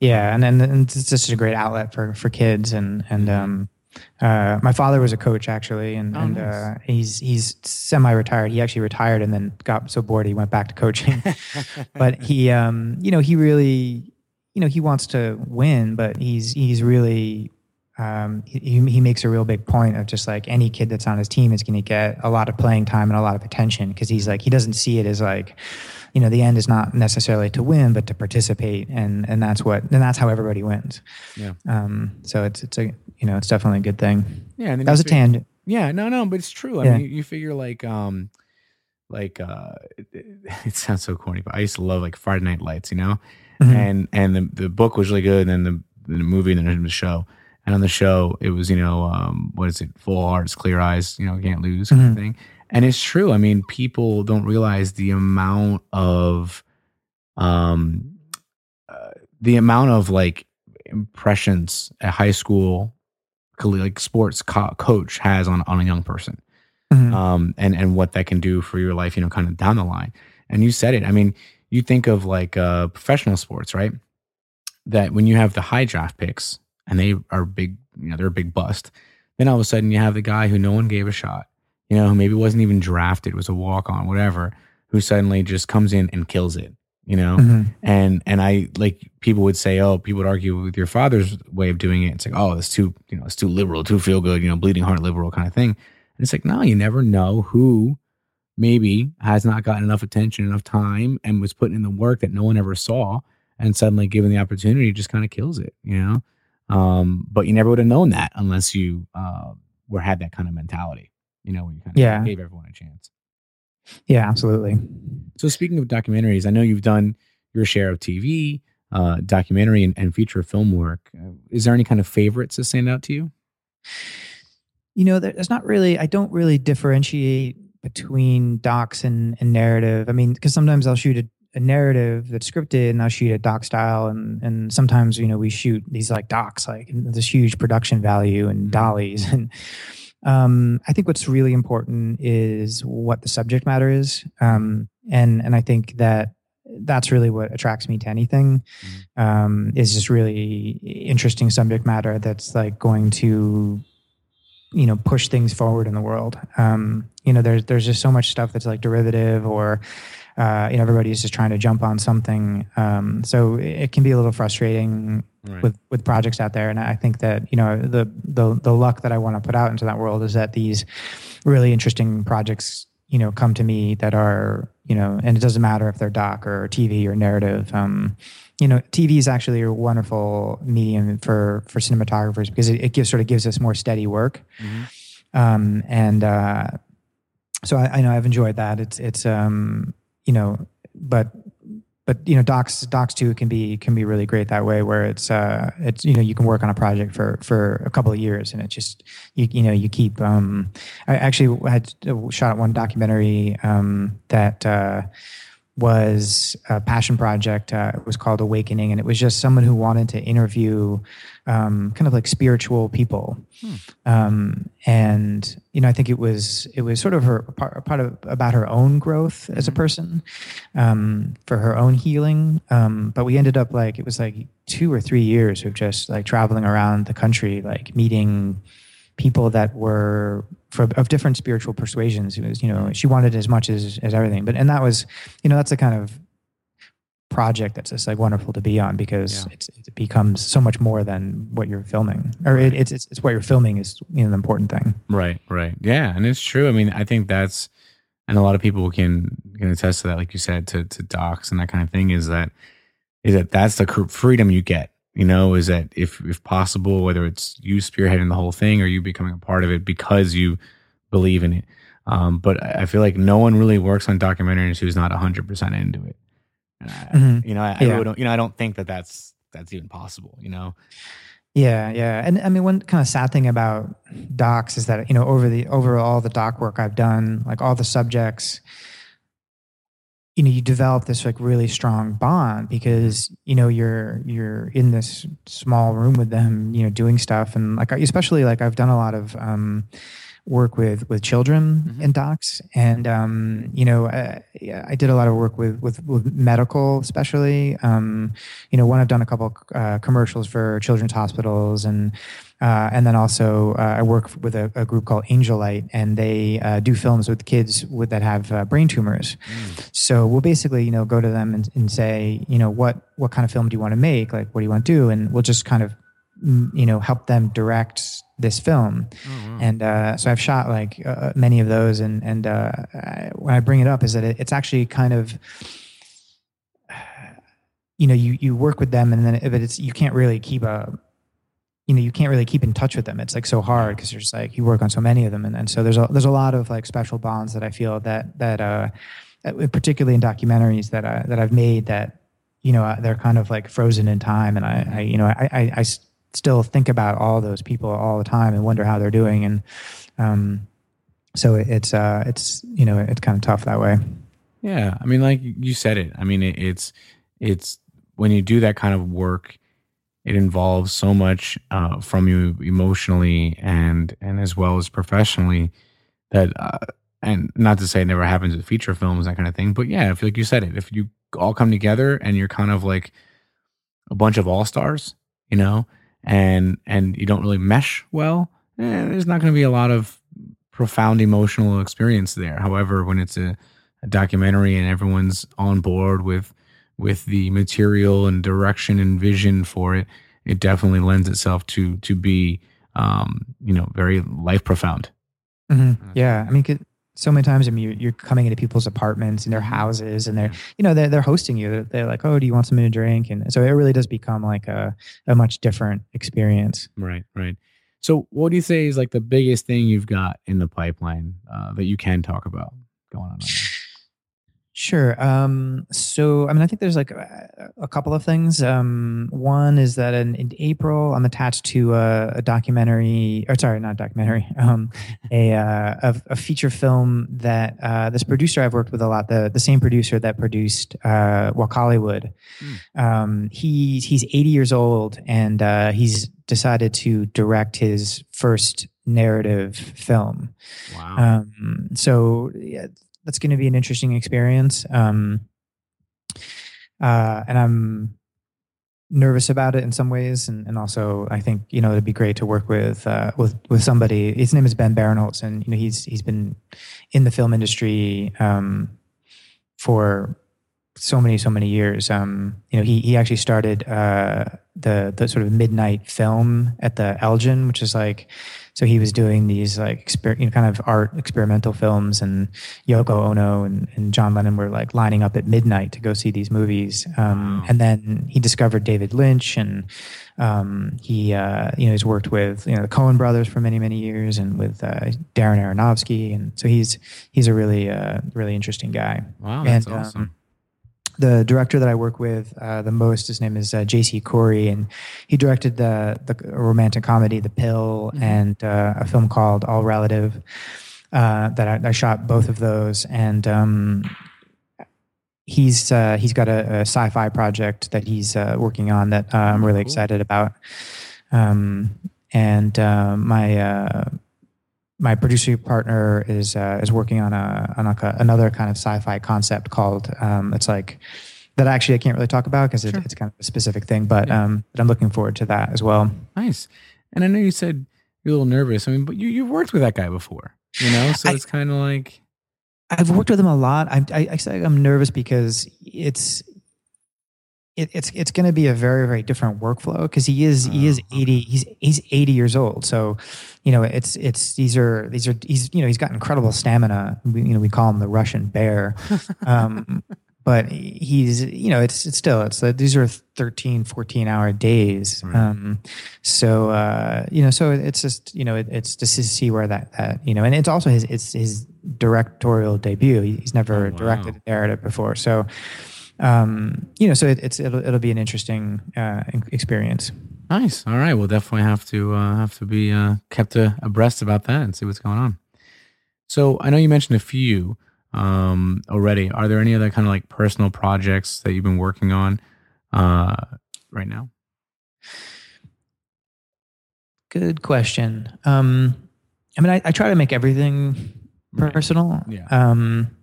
Yeah, and then and it's just a great outlet for for kids and and um uh my father was a coach actually and Oh, and nice. uh he's he's semi-retired. He actually retired and then got so bored he went back to coaching. but he um you know, he really you know, he wants to win, but he's he's really um, he, he makes a real big point of just like any kid that's on his team is going to get a lot of playing time and a lot of attention because he's like he doesn't see it as like you know the end is not necessarily to win but to participate and and that's what and that's how everybody wins Yeah. um so it's it's a you know it's definitely a good thing yeah, and then that was a tangent Yeah, no, no, but it's true. I Yeah. mean, you, you figure like, um, like, uh, it, it sounds so corny, but I used to love like Friday Night Lights, you know, Mhm. and and the the book was really good, and then the the movie, and then the show, and on the show it was you know, um, what is it, full hearts, clear eyes, you know, can't lose kind Mhm. of thing, and it's true. I mean, people don't realize the amount of, um, uh, the amount of like impressions a high school like sports co- coach has on on a young person, Mhm. um, and and what that can do for your life, you know, kind of down the line. And you said it. I mean, you think of like uh, professional sports, right? That when you have the high draft picks and they are big, you know, they're a big bust. Then all of a sudden you have the guy who no one gave a shot, you know, who maybe wasn't even drafted, was a walk on, whatever, who suddenly just comes in and kills it, you know? Mhm. And and I like people would say, oh, people would argue with your father's way of doing it. It's like, oh, it's too, you know, it's too liberal, too feel good, you know, bleeding heart liberal kind of thing. And it's like, no, you never know who maybe has not gotten enough attention, enough time, and was putting in the work that no one ever saw, and suddenly given the opportunity, just kind of kills it, you know. Um, but you never would have known that unless you uh, were had that kind of mentality, you know, where you kind of Yeah. gave everyone a chance. Yeah, absolutely. So speaking of documentaries, I know you've done your share of TV, uh, documentary, and, and feature film work. Uh, is there any kind of favorites that stand out to you? You know, there's not really, I don't really differentiate between docs and, and narrative. I mean, because sometimes I'll shoot a, a narrative that's scripted and I'll shoot a doc style. And, and sometimes, you know, we shoot these like docs, like this huge production value and dollies. And um, I think what's really important is what the subject matter is. Um, and, and I think that that's really what attracts me to anything um, is just really interesting subject matter that's like going to you know push things forward in the world. Um you know there's there's just so much stuff that's like derivative or uh you know everybody's just trying to jump on something. Um so it can be a little frustrating Right. with with projects out there. And i think that you know the the the luck that i want to put out into that world is that these really interesting projects you know come to me that are you know and it doesn't matter if they're doc or tv or narrative. Um you know tv is actually a wonderful medium for for cinematographers because it, it gives sort of gives us more steady work Mhm. um and uh so I, I know i've enjoyed that it's it's um you know but but you know docs docs too can be can be really great that way where it's uh it's you know you can work on a project for for a couple of years and it just you you know you keep um i actually had shot one documentary um that uh was a passion project uh, it was called awakening and it was just someone who wanted to interview um, kind of like spiritual people. Um, and you know i think it was it was sort of her part, part of about her own growth as a person um, for her own healing. Um, but we ended up like it was like two or three years of just like traveling around the country like meeting people that were for, of different spiritual persuasions it was you know she wanted as much as as everything but and that was you know that's the kind of project that's just like wonderful to be on because Yeah. it's, it becomes so much more than what you're filming or it, it's, it's it's what you're filming is you know the important thing Right, right. Yeah, and it's true. I mean, I think that's and a lot of people can can attest to that like you said to to docs and that kind of thing is that is that that's the freedom you get. You know, is that if if possible whether it's you spearheading the whole thing or you becoming a part of it because you believe in it. Um, but I feel like no one really works on documentaries who's not 100% into it. I, Mhm. You know, I, I Yeah. really don't, you know, I don't think that that's that's even possible, you know. Yeah, yeah, and I mean, one kind of sad thing about docs is that you know over the over all the doc work I've done, like all the subjects, you know, you develop this like really strong bond because you know you're you're in this small room with them, you know, doing stuff, and like especially like I've done a lot of um, work with with children Mhm. in docs, and um, you know, uh, yeah, I did a lot of work with with, with medical, especially. Um, you know, one I've done a couple uh, commercials for children's hospitals, and uh, and then also uh, I work with a, a group called Angel Light, and they uh, do films with kids with that have uh, brain tumors. So we'll basically, you know, go to them and, and say, you know, what what kind of film do you want to make? Like, what do you want to do? And we'll just kind of, mm, you know, help them direct this film. And uh, so I've shot like uh, many of those, and and uh, I, when I bring it up is that it, it's actually kind of, you know, you you work with them, and then but it's you can't really keep a, you know, you can't really keep in touch with them. It's like so hard because there's like you work on so many of them, and, and so there's a there's a lot of like special bonds that I feel that that uh, uh, particularly in documentaries that I, that I've made that you know uh, they're kind of like frozen in time, and I, I you know I, I I still think about all those people all the time and wonder how they're doing, and um, so it, it's uh it's you know it's kind of tough that way. Yeah, I mean, like you said it. I mean, it, it's it's when you do that kind of work, it involves so much uh, from you emotionally and and as well as professionally that uh, and not to say it never happens with feature films that kind of thing but yeah if like you said it if you all come together and you're kind of like a bunch of all stars you know and and you don't really mesh well eh, there's not going to be a lot of profound emotional experience there however when it's a, a documentary and everyone's on board with with the material and direction and vision for it, it definitely lends itself to to be um, you know very life profound. Mm-hmm. Yeah, I mean, so many times I mean, you're, you're, coming into people's apartments and their mm-hmm. houses, and they're you know they're they're hosting you. They're, they're, like, oh, do you want something to drink? And so it really does become like a a much different experience. Right, right. So, what do you say is like the biggest thing you've got in the pipeline uh, that you can talk about going on? Right Sure. Um, so, I mean, I think there's like a, a couple of things. Um, one is that in, in April, I'm attached to a, a, documentary, or sorry, not documentary, um, a, uh, a, a, feature film that uh, this producer I've worked with a lot, the, the same producer that produced uh, Wakaliwood. Mm. he, he's 80 years old and uh, he's decided to direct his first narrative film. Wow. Um, so, yeah, that's going to be an interesting experience. Um, uh, and I'm nervous about it in some ways, and, and also I think you know it'd be great to work with uh, with with somebody. His name is Ben Barenholtz, and you know he's he's been in the film industry um, for so many so many years. Um, you know he he actually started uh, the the sort of midnight film at the Elgin, which is like so he was doing these like exper- you know, kind of art experimental films, and Yoko Ono and, and John Lennon were like lining up at midnight to go see these movies. Um, wow. And then he discovered David Lynch, and um, he uh, you know he's worked with you know the Coen brothers for many many years, and with uh, Darren Aronofsky, and so he's he's a really uh, really interesting guy. Wow, that's and, um, awesome. Um, the director that I work with uh, the most, his name is uh, J.C. Khoury, and he directed the the romantic comedy The Pill mm-hmm. and uh, a film called All Relative. Uh, that I, I, shot both of those, and um, he's uh, he's got a, a, sci-fi project that he's uh, working on that I'm really cool. excited about. Um, and my my producer partner is uh, is working on a on a, another kind of sci-fi concept called um, it's like that actually I can't really talk about because it, sure. it's kind of a specific thing, but yeah. um, but I'm looking forward to that as well. Nice. And I know you said you're a little nervous. I mean, but you you've worked with that guy before, you know, so I, it's kind of like I've worked with him a lot. I I, I say I'm nervous because it's it, it's it's going to be a very very different workflow because he is he is oh, eighty he's he's eighty years old. So, you know, it's it's these are these are he's you know he's got incredible stamina. We, you know, we call him the Russian bear. Um, but he's you know it's it's still it's uh, these are 13 14 hour days right. um so uh you know so it's just you know it, it's just to see where that that you know and it's also his it's his directorial debut he's never oh, wow. directed a narrative before so um, you know, so it, it's it'll, it'll be an interesting uh, experience. Nice. All right, we'll definitely have to uh, have to be uh, kept abreast about that and see what's going on. So I know you mentioned a few um, already. Are there any other kind of like personal projects that you've been working on uh, right now? Good question. Um, I mean, I, I, try to make everything personal. Yeah. Um,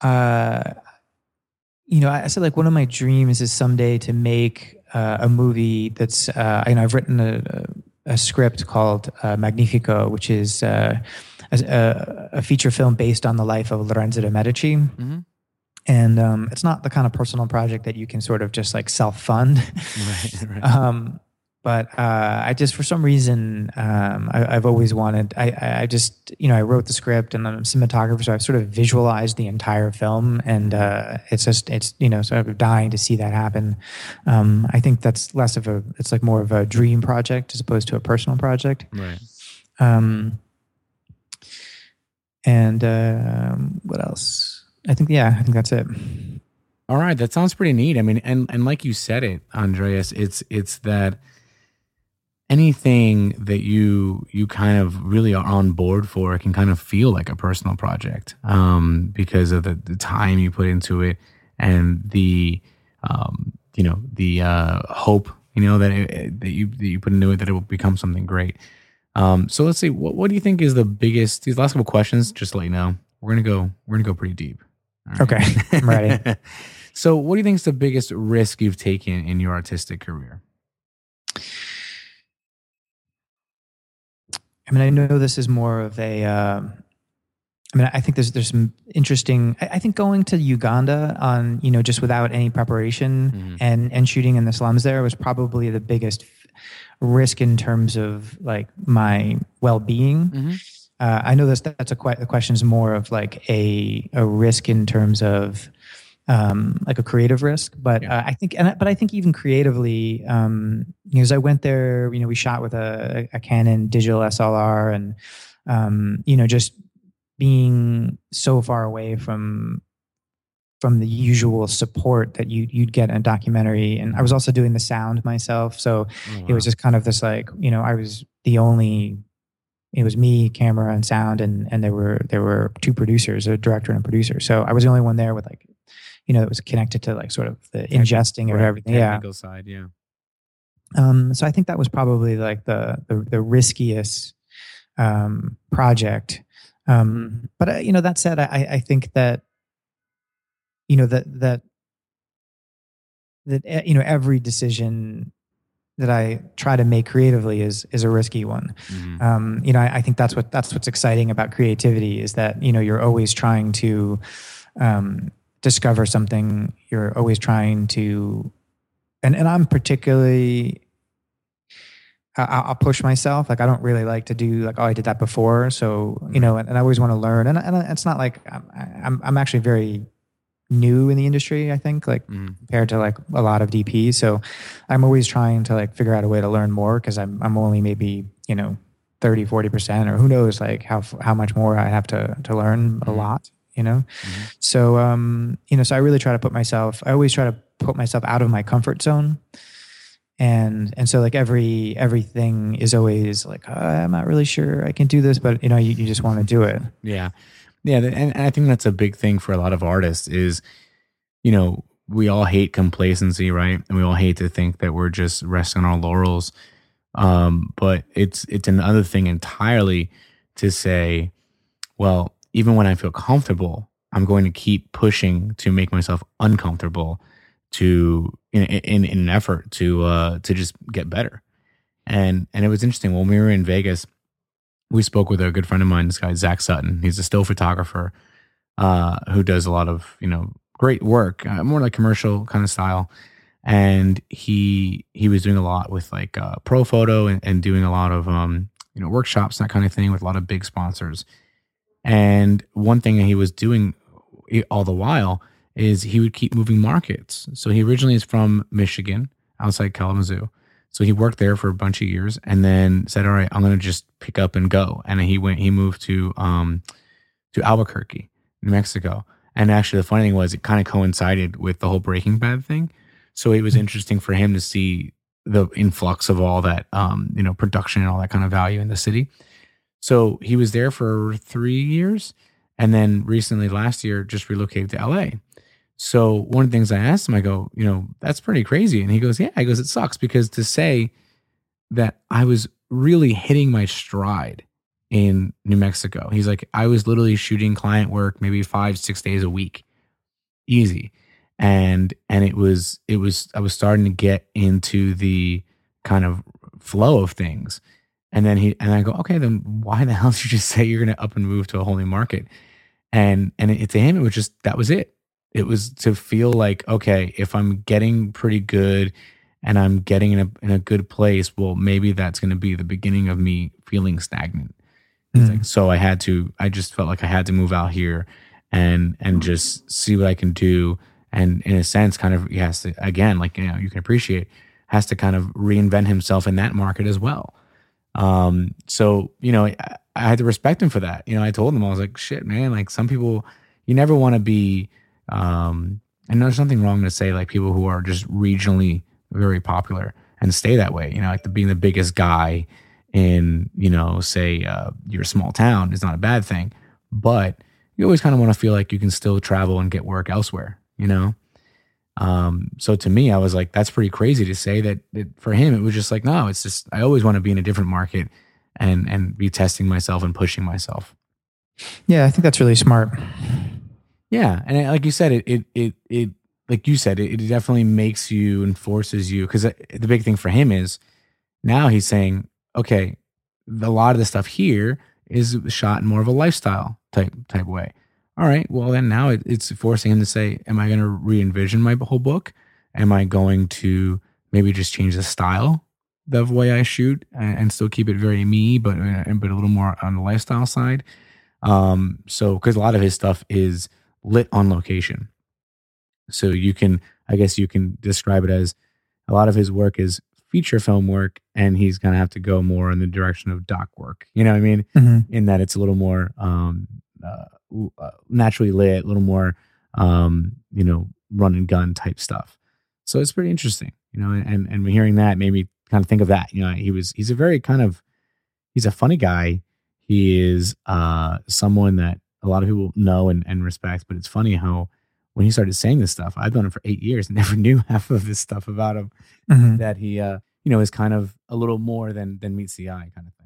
uh, you know, I said like one of my dreams is someday to make uh, a movie that's, uh, you know, I've written a, a script called uh, Magnifico, which is uh, a, a, feature film based on the life of Lorenzo de' Medici. Mm-hmm. And um, it's not the kind of personal project that you can sort of just like self fund. Right, right. um, but uh, I just for some reason um, I, have always wanted. I, I just you know I wrote the script and I'm a cinematographer, so I've sort of visualized the entire film, and uh, it's just it's you know sort of dying to see that happen. Um, I think that's less of a it's like more of a dream project as opposed to a personal project. Right. Um, and uh, what else? I think yeah, I think that's it. All right, that sounds pretty neat. I mean, and and like you said it, Andreas, it's it's that anything that you you kind of really are on board for can kind of feel like a personal project um, because of the, the time you put into it and the um, you know the uh, hope you know that it, that you that you put into it that it will become something great. Um, so let's see. What, what do you think is the biggest? These last couple questions, just to let you know, we're gonna go. We're gonna go pretty deep. Right? Okay, I'm ready. so, what do you think is the biggest risk you've taken in your artistic career? I mean, I know this is more of a. Uh, I mean, I think there's there's some interesting. I, I think going to Uganda on you know just without any preparation Mhm. and and shooting in the slums there was probably the biggest risk in terms of like my well being. Mhm. Uh, I know that's that's a que- the question is more of like a a risk in terms of um, like a creative risk, but Yeah. uh, I think and I- but I think even creatively, um, because I went there, you know, we shot with a, a Canon digital SLR, and um, you know, just being so far away from from the usual support that you you'd get in a documentary, and I was also doing the sound myself, so Oh, it was just kind of this like you know I was the only it was me camera and sound and and there were there were two producers a director and a producer. So I was the only one there with like you know it was connected to like sort of the ingesting of right, everything yeah technical side, yeah. um so I think that was probably like the the, the riskiest um project um but uh, you know that said I I think that you know that that that uh, you know every decision that I try to make creatively is is a risky one. Mhm. Um, you know, I, I think that's what that's what's exciting about creativity is that you know you're always trying to um, discover something. You're always trying to, and and I'm particularly. I- I'll I'll push myself. Like I don't really like to do like oh I did that before. So you know, and, and I always want to learn. And and it's not like I'm I'm, I'm actually very new in the industry. I think like Mhm. compared to like a lot of DPs. So I'm always trying to like figure out a way to learn more because I'm I'm only maybe, you know, 30, 40% or who knows like how how much more I have to to learn a Mhm. lot, you know. Mhm. So um, you know, so I really try to put myself I always try to put myself out of my comfort zone. And and so like every everything is always like "Uh, I'm not really sure I can do this, but you know you, you just want to do it. Yeah. Yeah. And, and I think that's a big thing for a lot of artists is, you know, we all hate complacency, right? And we all hate to think that we're just resting on our laurels. Um, but it's it's another thing entirely to say, well, even when I feel comfortable, I'm going to keep pushing to make myself uncomfortable to in in, in an effort to uh to just get better. And and it was interesting when we were in Vegas, we spoke with a good friend of mine, this guy Zach Sutton. He's a still photographer uh, who does a lot of you know great work, uh, more like commercial kind of style. And he he was doing a lot with like uh, Profoto and, and doing a lot of um, you know workshops that kind of thing with a lot of big sponsors. And one thing that he was doing all the while is he would keep moving markets. So he originally is from Michigan, outside Kalamazoo. So he worked there for a bunch of years and then said, "All right, I'm going to just pick up and go." And he went. He moved to um to Albuquerque, New Mexico. And actually, the funny thing was, it kind of coincided with the whole Breaking Bad thing. So it was interesting for him to see the influx of all that, um, you know, production and all that kind of value in the city. So he was there for three years, and then recently, last year, just relocated to LA. So one of the things I asked him, I go, you know, that's pretty crazy. And he goes, yeah. He goes, it sucks because to say that I was really hitting my stride in New Mexico. He's like, I was literally shooting client work maybe five, six days a week. Easy. And and it was it was I was starting to get into the kind of flow of things. And then he and I go, okay, then why the hell did you just say you're gonna up and move to a whole new market? And and it, to him, it was just that was it. It was to feel like, okay, if I'm getting pretty good and I'm getting in a in a good place, well, maybe that's gonna be the beginning of me feeling stagnant. Mm. like, so I had to, I just felt like I had to move out here and and just see what I can do. And in a sense, kind of he has to again, like you know, you can appreciate, has to kind of reinvent himself in that market as well. Um, so you know, I, I had to respect him for that. You know, I told him I was like, shit, man, like some people you never want to be um I know there's nothing wrong to say like people who are just regionally very popular and stay that way. You know, like the, being the biggest guy in, you know, say uh, your small town is not a bad thing, but you always kind of want to feel like you can still travel and get work elsewhere, you know? Um, so to me, I was like, that's pretty crazy to say that, that for him, it was just like, no, it's just, I always want to be in a different market and, and be testing myself and pushing myself. Yeah, I think that's really smart. Yeah. And like you said, it, it, it, it like you said, it, it definitely makes you and forces you. Cause the big thing for him is now he's saying, okay, a lot of the stuff here is shot in more of a lifestyle type type way. All right, well then now it, it's forcing him to say, am I going to re-envision my whole book? Am I going to maybe just change the style the way I shoot and, and still keep it very me, but uh, but a little more on the lifestyle side? Um, so because a lot of his stuff is lit on location, so you can, I guess, you can describe it as a lot of his work is feature film work and he's going to have to go more in the direction of doc work you know what i mean Mhm. in that it's a little more um uh, naturally lit a little more um you know run and gun type stuff. So it's pretty interesting you know and and hearing that made me kind of think of that. You know he was he's a very kind of he's a funny guy. He is uh someone that a lot of people know and, and respect but it's funny how when he started saying this stuff i've known him for eight years and never knew half of this stuff about him Mhm. that he uh you know is kind of a little more than than meets the eye kind of thing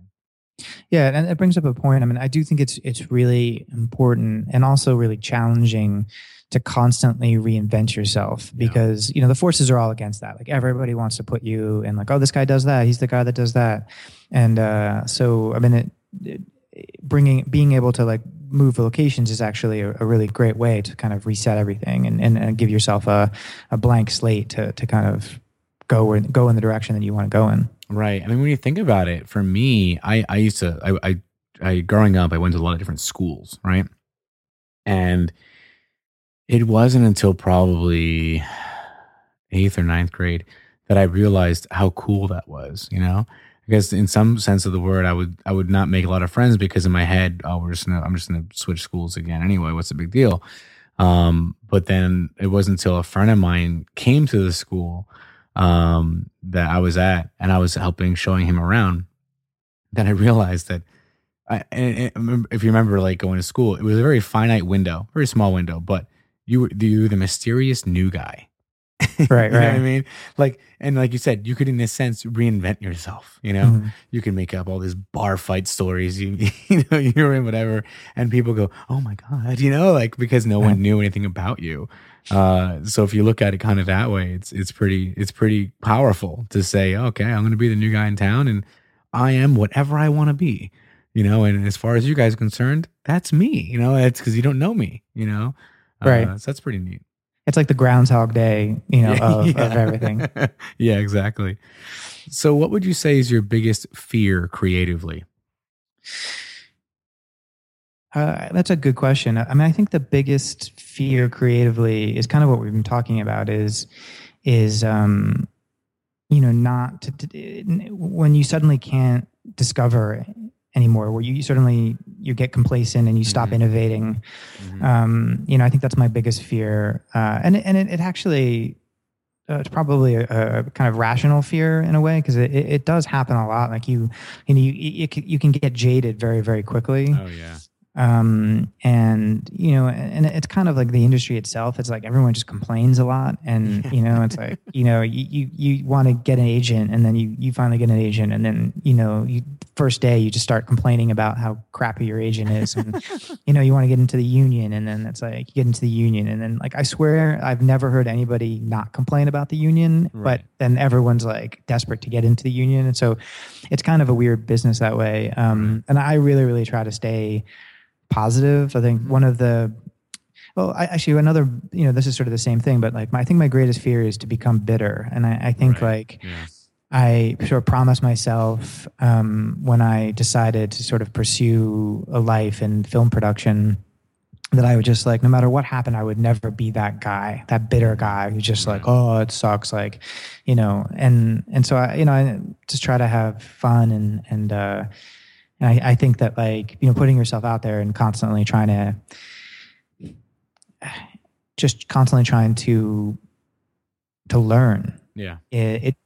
Yeah, and it brings up a point. I mean, I do think it's it's really important and also really challenging to constantly reinvent yourself Yeah. because you know the forces are all against that. Like everybody wants to put you in like, oh, this guy does that. He's the guy that does that, and uh, so I mean, it, it, bringing being able to like move locations is actually a, a really great way to kind of reset everything and, and, and give yourself a, a blank slate to to kind of go where, go in the direction that you want to go in. right. I mean when you think about it for me i i used to i i, I growing up i went to a lot of different schools right? And it wasn't until probably eighth or ninth grade that i realized how cool that was you know? Because in some sense of the word i would i would not make a lot of friends because in my head oh we're just gonna i'm just gonna switch schools again anyway what's the big deal? Um but then it wasn't until a friend of mine came to the school um that i was at and i was helping showing him around Then i realized that I, and, and if you remember like going to school it was a very finite window very small window but you were you were the mysterious new guy. Right, you know what i mean? Like and like you said you could in this sense reinvent yourself you know? Mhm. you can make up all these bar fight stories you you know you're in whatever and people go oh my god you know like because no one knew anything about you uh so if you look at it kind of that way it's it's pretty it's pretty powerful to say okay i'm going to be the new guy in town and i am whatever i want to be you know and as far as you guys are concerned that's me you know it's because you don't know me you know Right. uh, so that's pretty neat It's like the Groundhog Day, you know, Yeah, of, yeah. of everything. yeah, exactly. So, what would you say is your biggest fear creatively? Uh, that's a good question. I mean, I think the biggest fear creatively is kind of what we've been talking about. Is is um, you know not to, to, when you suddenly can't discover anymore, where you suddenly you get complacent and you stop Mhm. innovating. Um, you know, I think that's my biggest fear, uh, and it- and it, it actually. Uh, it's probably a, a kind of rational fear in a way because it, it, does happen a lot. Like you, you know, you, you, you can get jaded very, very quickly Oh yeah, um and you know and it's kind of like the industry itself it's like everyone just complains a lot and you know it's like you know you you, you want to get an agent and then you you finally get an agent and then you know you first day you just start complaining about how crappy your agent is and you know you want to get into the union and then it's like you get into the union and then like i swear i've never heard anybody not complain about the union but then everyone's like desperate to get into the union. And so it's kind of a weird business that way. Um and i really really try to stay positive. I think one of the well, I, actually another you know this is sort of the same thing, but like my, I think my greatest fear is to become bitter, and I, I think Right. like yeah, I sort of promised myself um, when I decided to sort of pursue a life in film production that I would just like no matter what happened, I would never be that guy, that bitter guy who's just like, oh, it sucks, like, you know, and and so I, you know, I just try to have fun and and uh, and I, I think that like you know putting yourself out there and constantly trying to just constantly trying to to learn yeah, it, it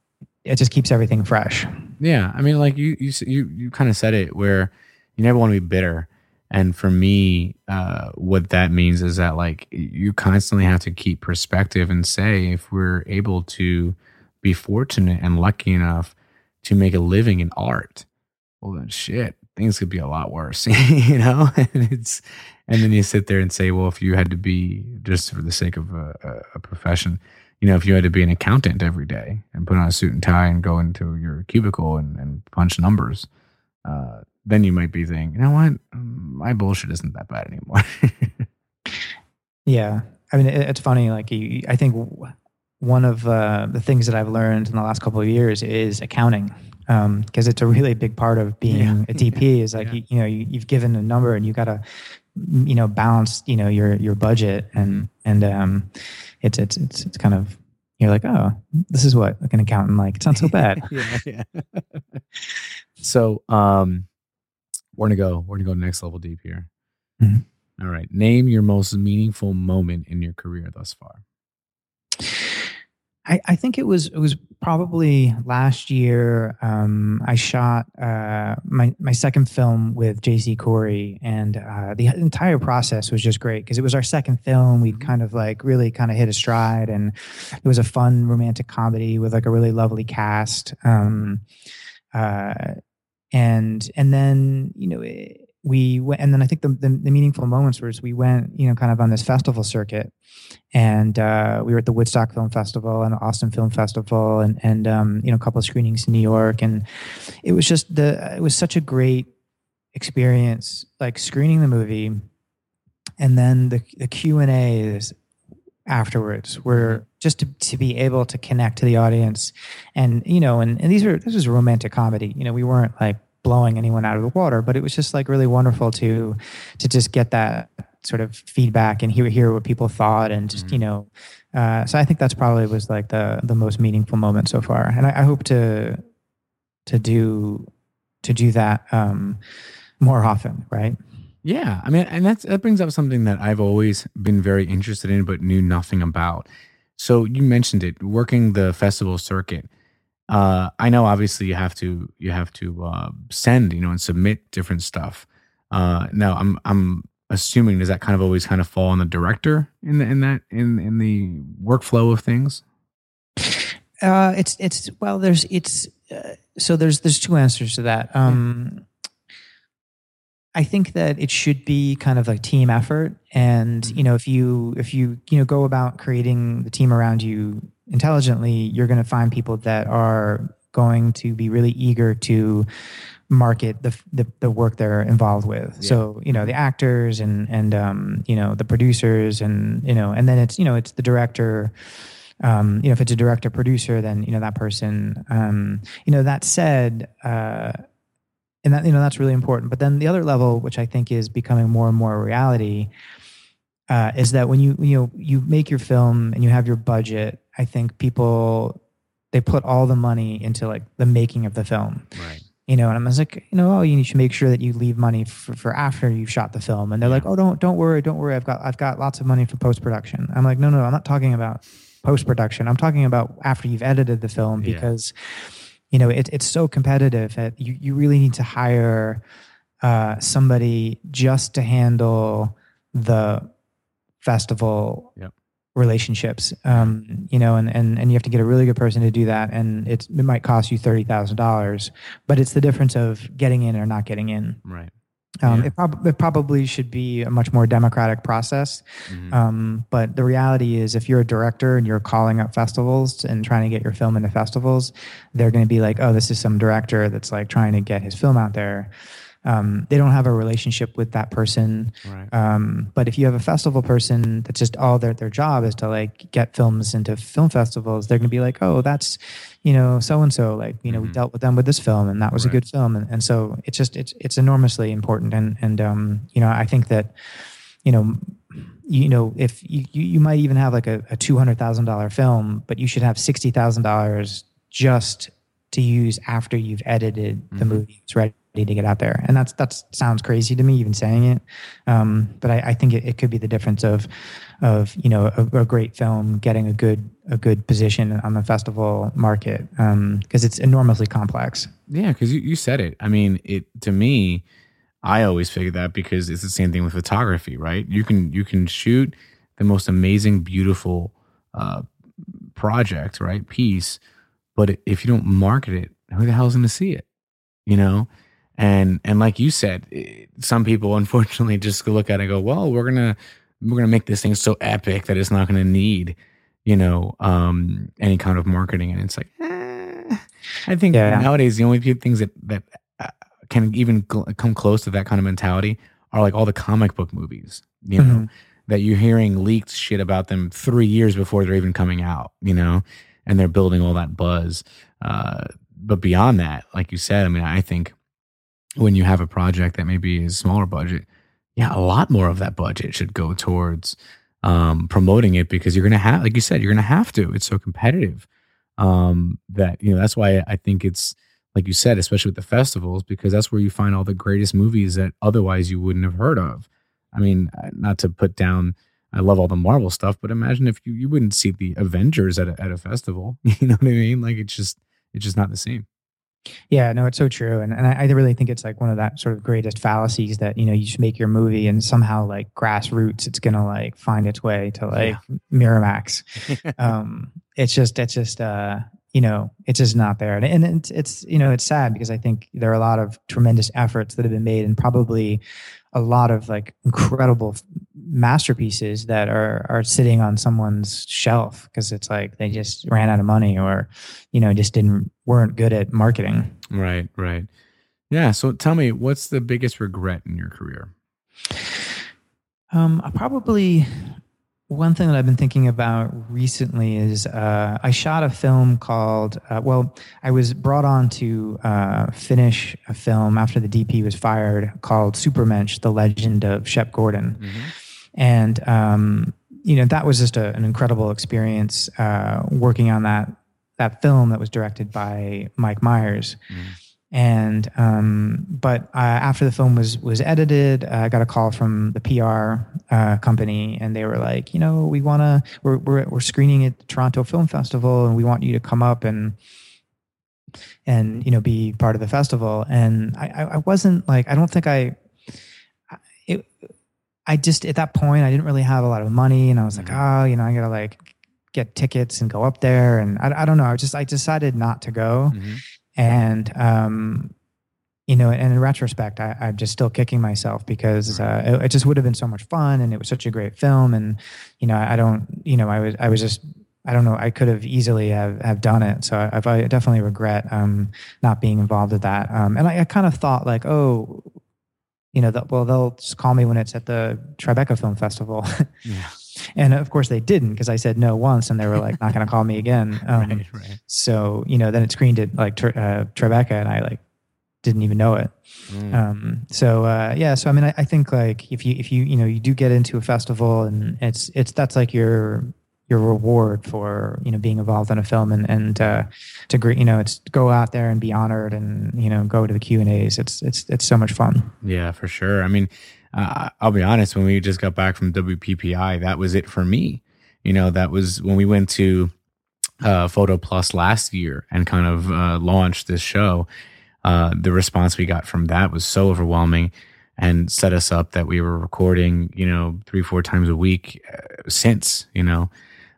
it just keeps everything fresh. yeah. I mean, like you, you, you, you kind of said it where you never want to be bitter, And for me, uh, what that means is that like you constantly have to keep perspective and say if we're able to be fortunate and lucky enough to make a living in art, well then shit, things could be a lot worse, you know. and it's and then you sit there and say, well, if you had to be just for the sake of a, a, profession, you know, if you had to be an accountant every day and put on a suit and tie and go into your cubicle and, and punch numbers, uh, then you might be thinking, you know what, my bullshit isn't that bad anymore. Yeah, I mean, it, it's funny. Like, you, I think one of uh, the things that I've learned in the last couple of years is accounting, because it's a really big part of being Yeah. a DP. Is like Yeah. you, you know you, you've given a number and you got to you know balance you know your your budget and and um, it's it's it's it's kind of you're like oh this is what like an accountant like it's not so bad. yeah, yeah. so, um, we're gonna go. We're gonna go next level deep here. Mhm. All right. Name your most meaningful moment in your career thus far. I, I think it was it was probably last year. Um, I shot uh, my my second film with J.C. Khoury, and uh, the entire process was just great because it was our second film. We'd Mhm. kind of like really kind of hit a stride, and it was a fun romantic comedy with like a really lovely cast. Um, uh, and and then you know. It, we went, and then I think the, the the meaningful moments was we went, you know, kind of on this festival circuit, and uh, we were at the Woodstock Film Festival and the Austin Film Festival, and and um, you know a couple of screenings in New York, and it was just the it was such a great experience, like screening the movie, and then the the Q and A's afterwards were just to, to be able to connect to the audience, and you know, and, and these are this was a romantic comedy, you know, we weren't like blowing anyone out of the water, but it was just like really wonderful to to just get that sort of feedback and hear hear what people thought and just Mhm. you know uh, so I think that's probably was like the the most meaningful moment so far and I, I hope to to do to do that um, more often right Yeah, I mean, and that's that brings up something that I've always been very interested in, but knew nothing about. So you mentioned it, working the festival circuit. Uh, I know, obviously, you have to you have to uh, send, you know, and submit different stuff. Uh, now, I'm I'm assuming does that kind of always kind of fall on the director in the in that in in the workflow of things? uh, it's it's well there's it's uh, so there's there's two answers to that um, I think that it should be kind of a team effort, and you know, if you if you you know go about creating the team around you intelligently, you're going to find people that are going to be really eager to market the the, the work they're involved with. Yeah. So you know, the actors and and um, you know the producers and you know, and then it's you know it's the director. Um, you know, if it's a director producer, then you know that person. Um, you know, that said. Uh, and that you know that's really important. But then the other level, which I think is becoming more and more a reality, uh, is that when you you know you make your film and you have your budget, I think people they put all the money into like the making of the film. Right. You know, and I was like, you know, oh, you should make sure that you leave money for, for after you've shot the film. And they're like, oh, don't don't worry, don't worry. I've got I've got lots of money for post production. I'm like, no, no, I'm not talking about post production. I'm talking about after you've edited the film Yeah. because you know it, it's so competitive that you, you really need to hire uh, somebody just to handle the festival Yep. Relationships um, you know and, and and you have to get a really good person to do that and it's, it might cost you $30000 but it's the difference of getting in or not getting in Right. um, Yeah. it, prob- it probably should be a much more democratic process Mhm. um, but the reality is, if you're a director and you're calling up festivals and trying to get your film into festivals, they're going to be like, "Oh, this is some director that's like trying to get his film out there." Um, they don't have a relationship with that person. right. Um, but if you have a festival person that's just all their their job is to like get films into film festivals, they're going to be like, "Oh, that's you know so and so. Like you know, we Mhm. dealt with them with this film, and that was a good film." And, and so it's just it's it's enormously important. And and um, you know, I think that you know you know if you you, might even have like a, a two hundred thousand dollar film, but you should have sixty thousand dollars just to use after you've edited the Mhm. movie. It's ready to get out there, and that's that sounds crazy to me even saying it. Um, but I, I think it, it could be the difference of of you know a, a great film getting a good a good position on the festival market because it's enormously complex. Yeah, because you, you said it. I mean, it to me, I always figure that because it's the same thing with photography, right? You can you can shoot the most amazing, beautiful uh, project, right, piece, but if you don't market it, who the hell's going to see it? You know, and and like you said, some people unfortunately just look at it and go, well, we're gonna we're gonna make this thing so epic that it's not gonna need, you know, um, any kind of marketing, and it's like. Eh. I think yeah. nowadays the only few things that that can even come close to that kind of mentality are like all the comic book movies, you know, mm-hmm. that you're hearing leaked shit about them three years before they're even coming out, you know, and they're building all that buzz. Uh, but beyond that, like you said, I mean, I think when you have a project that maybe is smaller budget, yeah, a lot more of that budget should go towards um, promoting it because you're to have, like you said, you're to have to. It's so competitive um, that, you know, that's why I think it's, like you said, especially with the festivals, because that's where you find all the greatest movies that otherwise you wouldn't have heard of. I mean, uh, not to put down, I love all the Marvel stuff, but imagine if you, you wouldn't see the Avengers at a, at a festival. You know what I mean? Like it's just it's just not the same. Yeah, no, it's so true, and and I, I really think it's like one of that sort of greatest fallacies that you know you just make your movie and somehow like grassroots it's gonna like find its way to like yeah. Miramax. um, it's just it's just uh you know it's just not there and, and it's it's you know it's sad because i think there are a lot of tremendous efforts that have been made and probably a lot of like incredible masterpieces that are are sitting on someone's shelf because it's like they just ran out of money or you know just didn't weren't good at marketing. Right right. Yeah so tell me what's the biggest regret in your career? Um I probably one thing that I've been thinking about recently is uh, I shot a film called, uh, well, I was brought on to uh, finish a film after the DP was fired called Supermensch, The Legend of Shep Gordon. Mm-hmm. And, um, you know, that was just a, an incredible experience uh, working on that, that film that was directed by Mike Myers. Mm-hmm and um, but uh, after the film was was edited, uh, I got a call from the PR uh, company, and they were like, you know, we want to we're, we're we're screening at the Toronto Film Festival, and we want you to come up and and you know be part of the festival. And I I wasn't like I don't think I it I just at that point I didn't really have a lot of money, and I was like, mm-hmm. oh, you know, I gotta like get tickets and go up there, and I I don't know, I just I decided not to go. Mm-hmm and um, you know, and in retrospect, I, am just still kicking myself because uh, it, it, just would have been so much fun, and it was such a great film. And you know, I don't, you know, I was, I was just, I don't know, I could have easily have, have done it. So I, I definitely regret um, not being involved with that. Um, and I, I, kind of thought like, oh, you know, the, well, they'll just call me when it's at the Tribeca Film Festival. yeah. And of course they didn't because I said no once, and they were like not going to call me again. Um, right, right. So you know, then it screened it like uh, Tribeca, and I like didn't even know it. Mm. Um, so uh, yeah, so I mean, I, I, think like if you if you you know you do get into a festival and it's it's that's like your your reward for you know being involved in a film and and uh, to great you know it's go out there and be honored and you know go to the Q and A's. It's it's it's so much fun. Yeah, for sure. I mean, uh, I'll be honest, when we just got back from WPPI, that was it for me. You know, that was when we went to uh, Photo Plus last year and kind of uh, launched this show. Uh, the response we got from that was so overwhelming and set us up that we were recording, you know, three, four times a week uh, since, you know.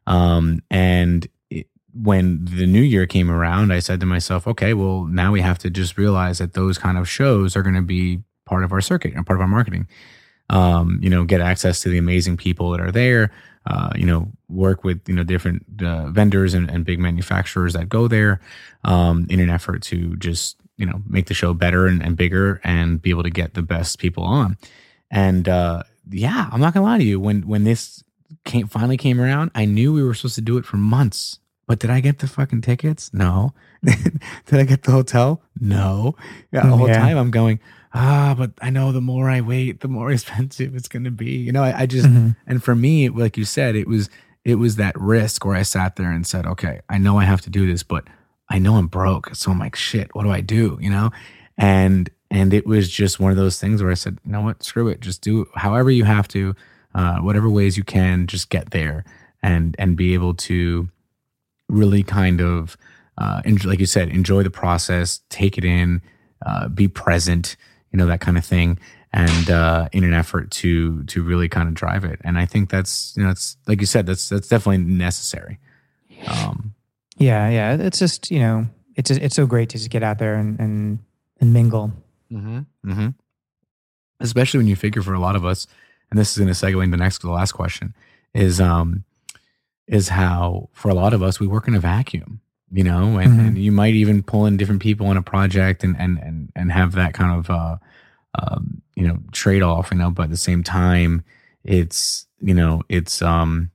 Um, and it, when the new year came around, I said to myself, okay, well, now we have to just realize that those kind of shows are going to be part of our circuit and part of our marketing. Um, you know, get access to the amazing people that are there. Uh, you know, work with you know different uh, vendors and, and, big manufacturers that go there um, in an effort to just you know make the show better and, and bigger and be able to get the best people on. And uh, yeah, I'm not gonna lie to you. When when this came finally came around, I knew we were supposed to do it for months. But did I get the fucking tickets? No. did I get the hotel? No. Yeah, the whole yeah. time I'm going ah, but I know the more I wait, the more expensive it's going to be. You know, I, I just, mm-hmm. and for me, like you said, it was, it was that risk where I sat there and said, okay, I know I have to do this, but I know I'm broke. So I'm like, shit, what do I do? You know? And, and it was just one of those things where I said, you know what, screw it. Just do however you have to, uh, whatever ways you can, just get there and, and be able to really kind of, uh, enjoy, like you said, enjoy the process, take it in, uh, be present, you know, that kind of thing, and uh, in an effort to to really kind of drive it. And I think that's you know, it's like you said, that's that's definitely necessary. Um, Yeah, yeah. It's just you know, it's it's so great to just get out there and and, and mingle. Mm-hmm. Mm-hmm. Especially when you figure for a lot of us, and this is going to segue into the next the last question is um is how for a lot of us we work in a vacuum, you know, and, Mhm. and you might even pull in different people in a project and and and and have that kind of uh um you know trade off, you know, but at the same time it's you know it's um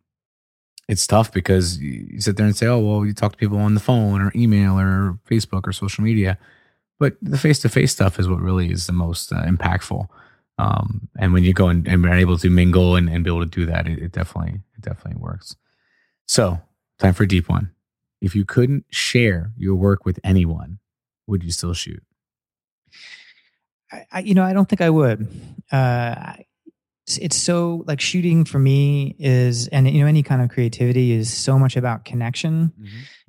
it's tough because you you sit there and say, oh well, you talk to people on the phone or email or Facebook or social media but the face to face stuff is what really is the most uh, impactful. Um, and when you go and, and are able to mingle and, and be able to do that, it, it definitely it definitely works. So, time for a deep one. If you couldn't share your work with anyone, would you still shoot? I, I, you know, I don't think I would. Uh, it's, it's so like shooting for me is, and you know, any kind of creativity is so much about connection.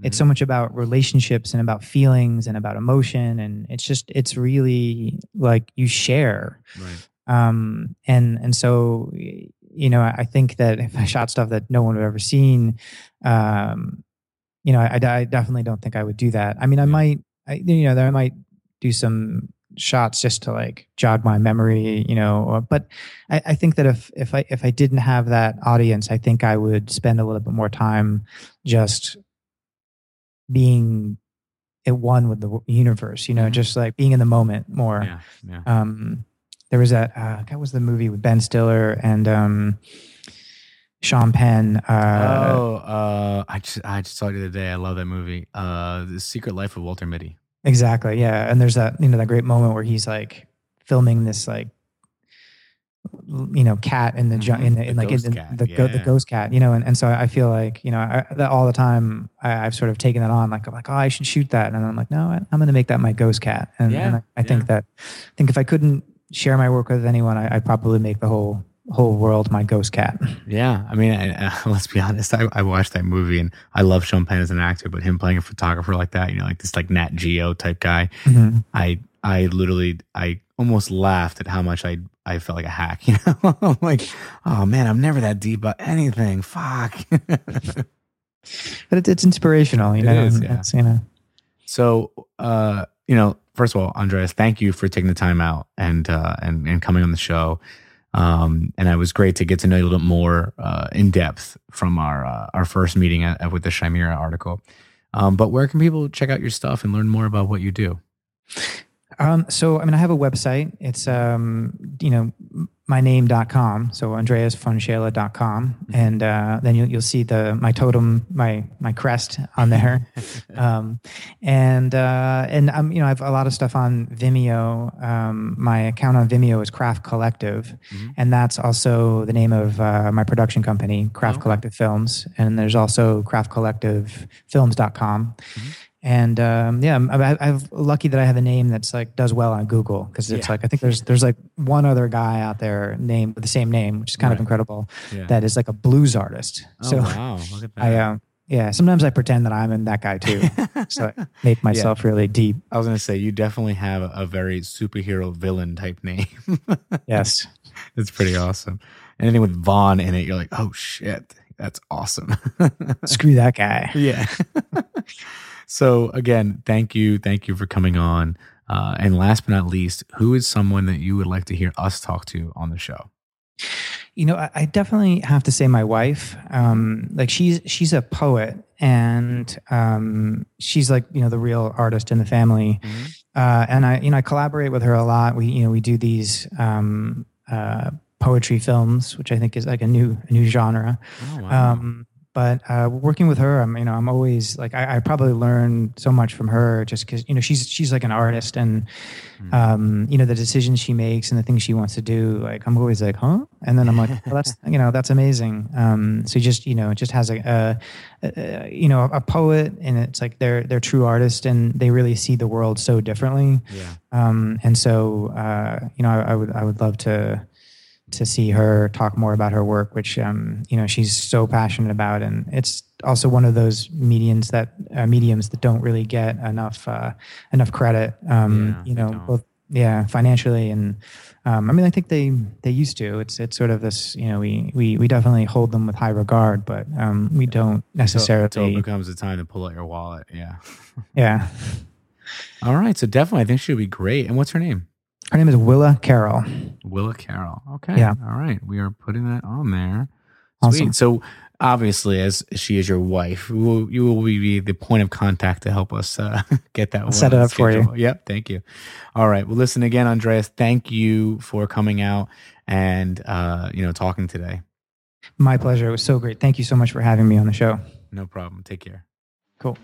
It's so much about relationships and about feelings and about emotion, and it's just it's really like you share. right. Um, and and so you know, I I think that if I shot stuff that no one would ever seen, um, you know, I, I definitely don't think I would do that. I mean, I might, I, you know, I might do some shots just to like jog my memory, you know. Or, but I, I think that if if I if I didn't have that audience, I think I would spend a little bit more time just being at one with the universe, you know, Mhm. just like being in the moment more. Yeah. Yeah. Um, there was that uh, what was the movie with Ben Stiller and um, Sean Penn? Uh, oh, uh, I just I just saw it the other day. I love that movie. Uh, The Secret Life of Walter Mitty. Exactly. Yeah. And there's that, you know, that great moment where he's like filming this like you know cat in the Mhm. in the The in like in ghost the, cat, the, go- the ghost cat you know and, and so I feel like you know I, that all the time I, I've sort of taken that on like I'm like oh I should shoot that and I'm like no I, I'm going to make that my ghost cat and, Yeah, and I, I think yeah. that I think if I couldn't share my work with anyone I, I'd probably make the whole whole world my ghost cat Yeah, I mean, I, uh, let's be honest. I, I watched that movie and I love Sean Penn as an actor, but him playing a photographer like that, you know, like this like Nat Geo type guy, Mhm. I I literally I almost laughed at how much I I felt like a hack. You know, I'm like, oh man, I'm never that deep about anything. Fuck. but it, it's inspirational you It know is, yeah. it's you know so, uh, you know, first of all, Andreas, thank you for taking the time out and uh, and and coming on the show. Um, and it was great to get to know you a little bit more uh, in depth from our uh, our first meeting at, at- with the Chimera article. Um, but where can people check out your stuff and learn more about what you do? Um, so, I mean, I have a website. It's, um, you know, myname.com. So andreasvonscheele.com. And, uh, then you'll, you'll see the, my totem, my, my crest on there. um, and, uh, and I'm, you know, I have a lot of stuff on Vimeo. Um, my account on Vimeo is Craft Collective. Mhm. And that's also the name of, uh, my production company, Craft. Collective Films. And there's also craftcollectivefilms.com. Mhm. And um, yeah, I'm, I- I'm lucky that I have a name that's like does well on Google because it's Yeah. like I think there's there's like one other guy out there named with the same name, which is kind Right. of incredible. Yeah. That is like a blues artist. oh so wow, look at that. I um yeah, sometimes I pretend that I'm in that guy too. so I make myself really deep. I was gonna say you definitely have a, a very superhero villain type name. Yes. it's pretty awesome. Anything with Von in it, you're like, oh shit, that's awesome. Screw that guy. yeah. So again, thank you, thank you for coming on. Uh, and last but not least, who is someone that you would like to hear us talk to on the show? You know, I, I definitely have to say my wife. Um, like she's she's a poet and um, she's like you know the real artist in the family. uh, and I, you know, I collaborate with her a lot. We, you know, we do these um, uh, poetry films, which I think is like a new, a new genre. Oh wow. Um, but uh, working with her, I'm, you know, I'm always like, I, I probably learn so much from her just because, you know, she's she's like an artist, and Mhm. um, you know, the decisions she makes and the things she wants to do, like I'm always like, huh? And then I'm like, well, that's, you know, that's amazing. Um, so just, you know, just has a, a, a you know, a poet, and it's like they're they're true artists, and they really see the world so differently. yeah. Um, and so, uh, you know, I, I would I would love to to see her talk more about her work, which um, you know she's so passionate about, and it's also one of those mediums that uh, mediums that don't really get enough uh, enough credit. Um, Yeah, you know, both yeah, financially, and um, I mean, I think they they used to. It's it's sort of this, you know, we we we definitely hold them with high regard, but um, we don't necessarily. Until it becomes the time to pull out your wallet. Yeah. yeah, All right. So definitely, I think she'll be great. And what's her name? Her name is Willa Carroll. Willa Carroll. Okay. Yeah. All right. We are putting that on there. Awesome. So obviously, as she is your wife, you will, you will be the point of contact to help us uh, get that set it up for you. Yep. Thank you. All right. Well, listen again, Andreas. Thank you for coming out and uh, you know talking today. My pleasure. It was so great. Thank you so much for having me on the show. No problem. Take care. Cool.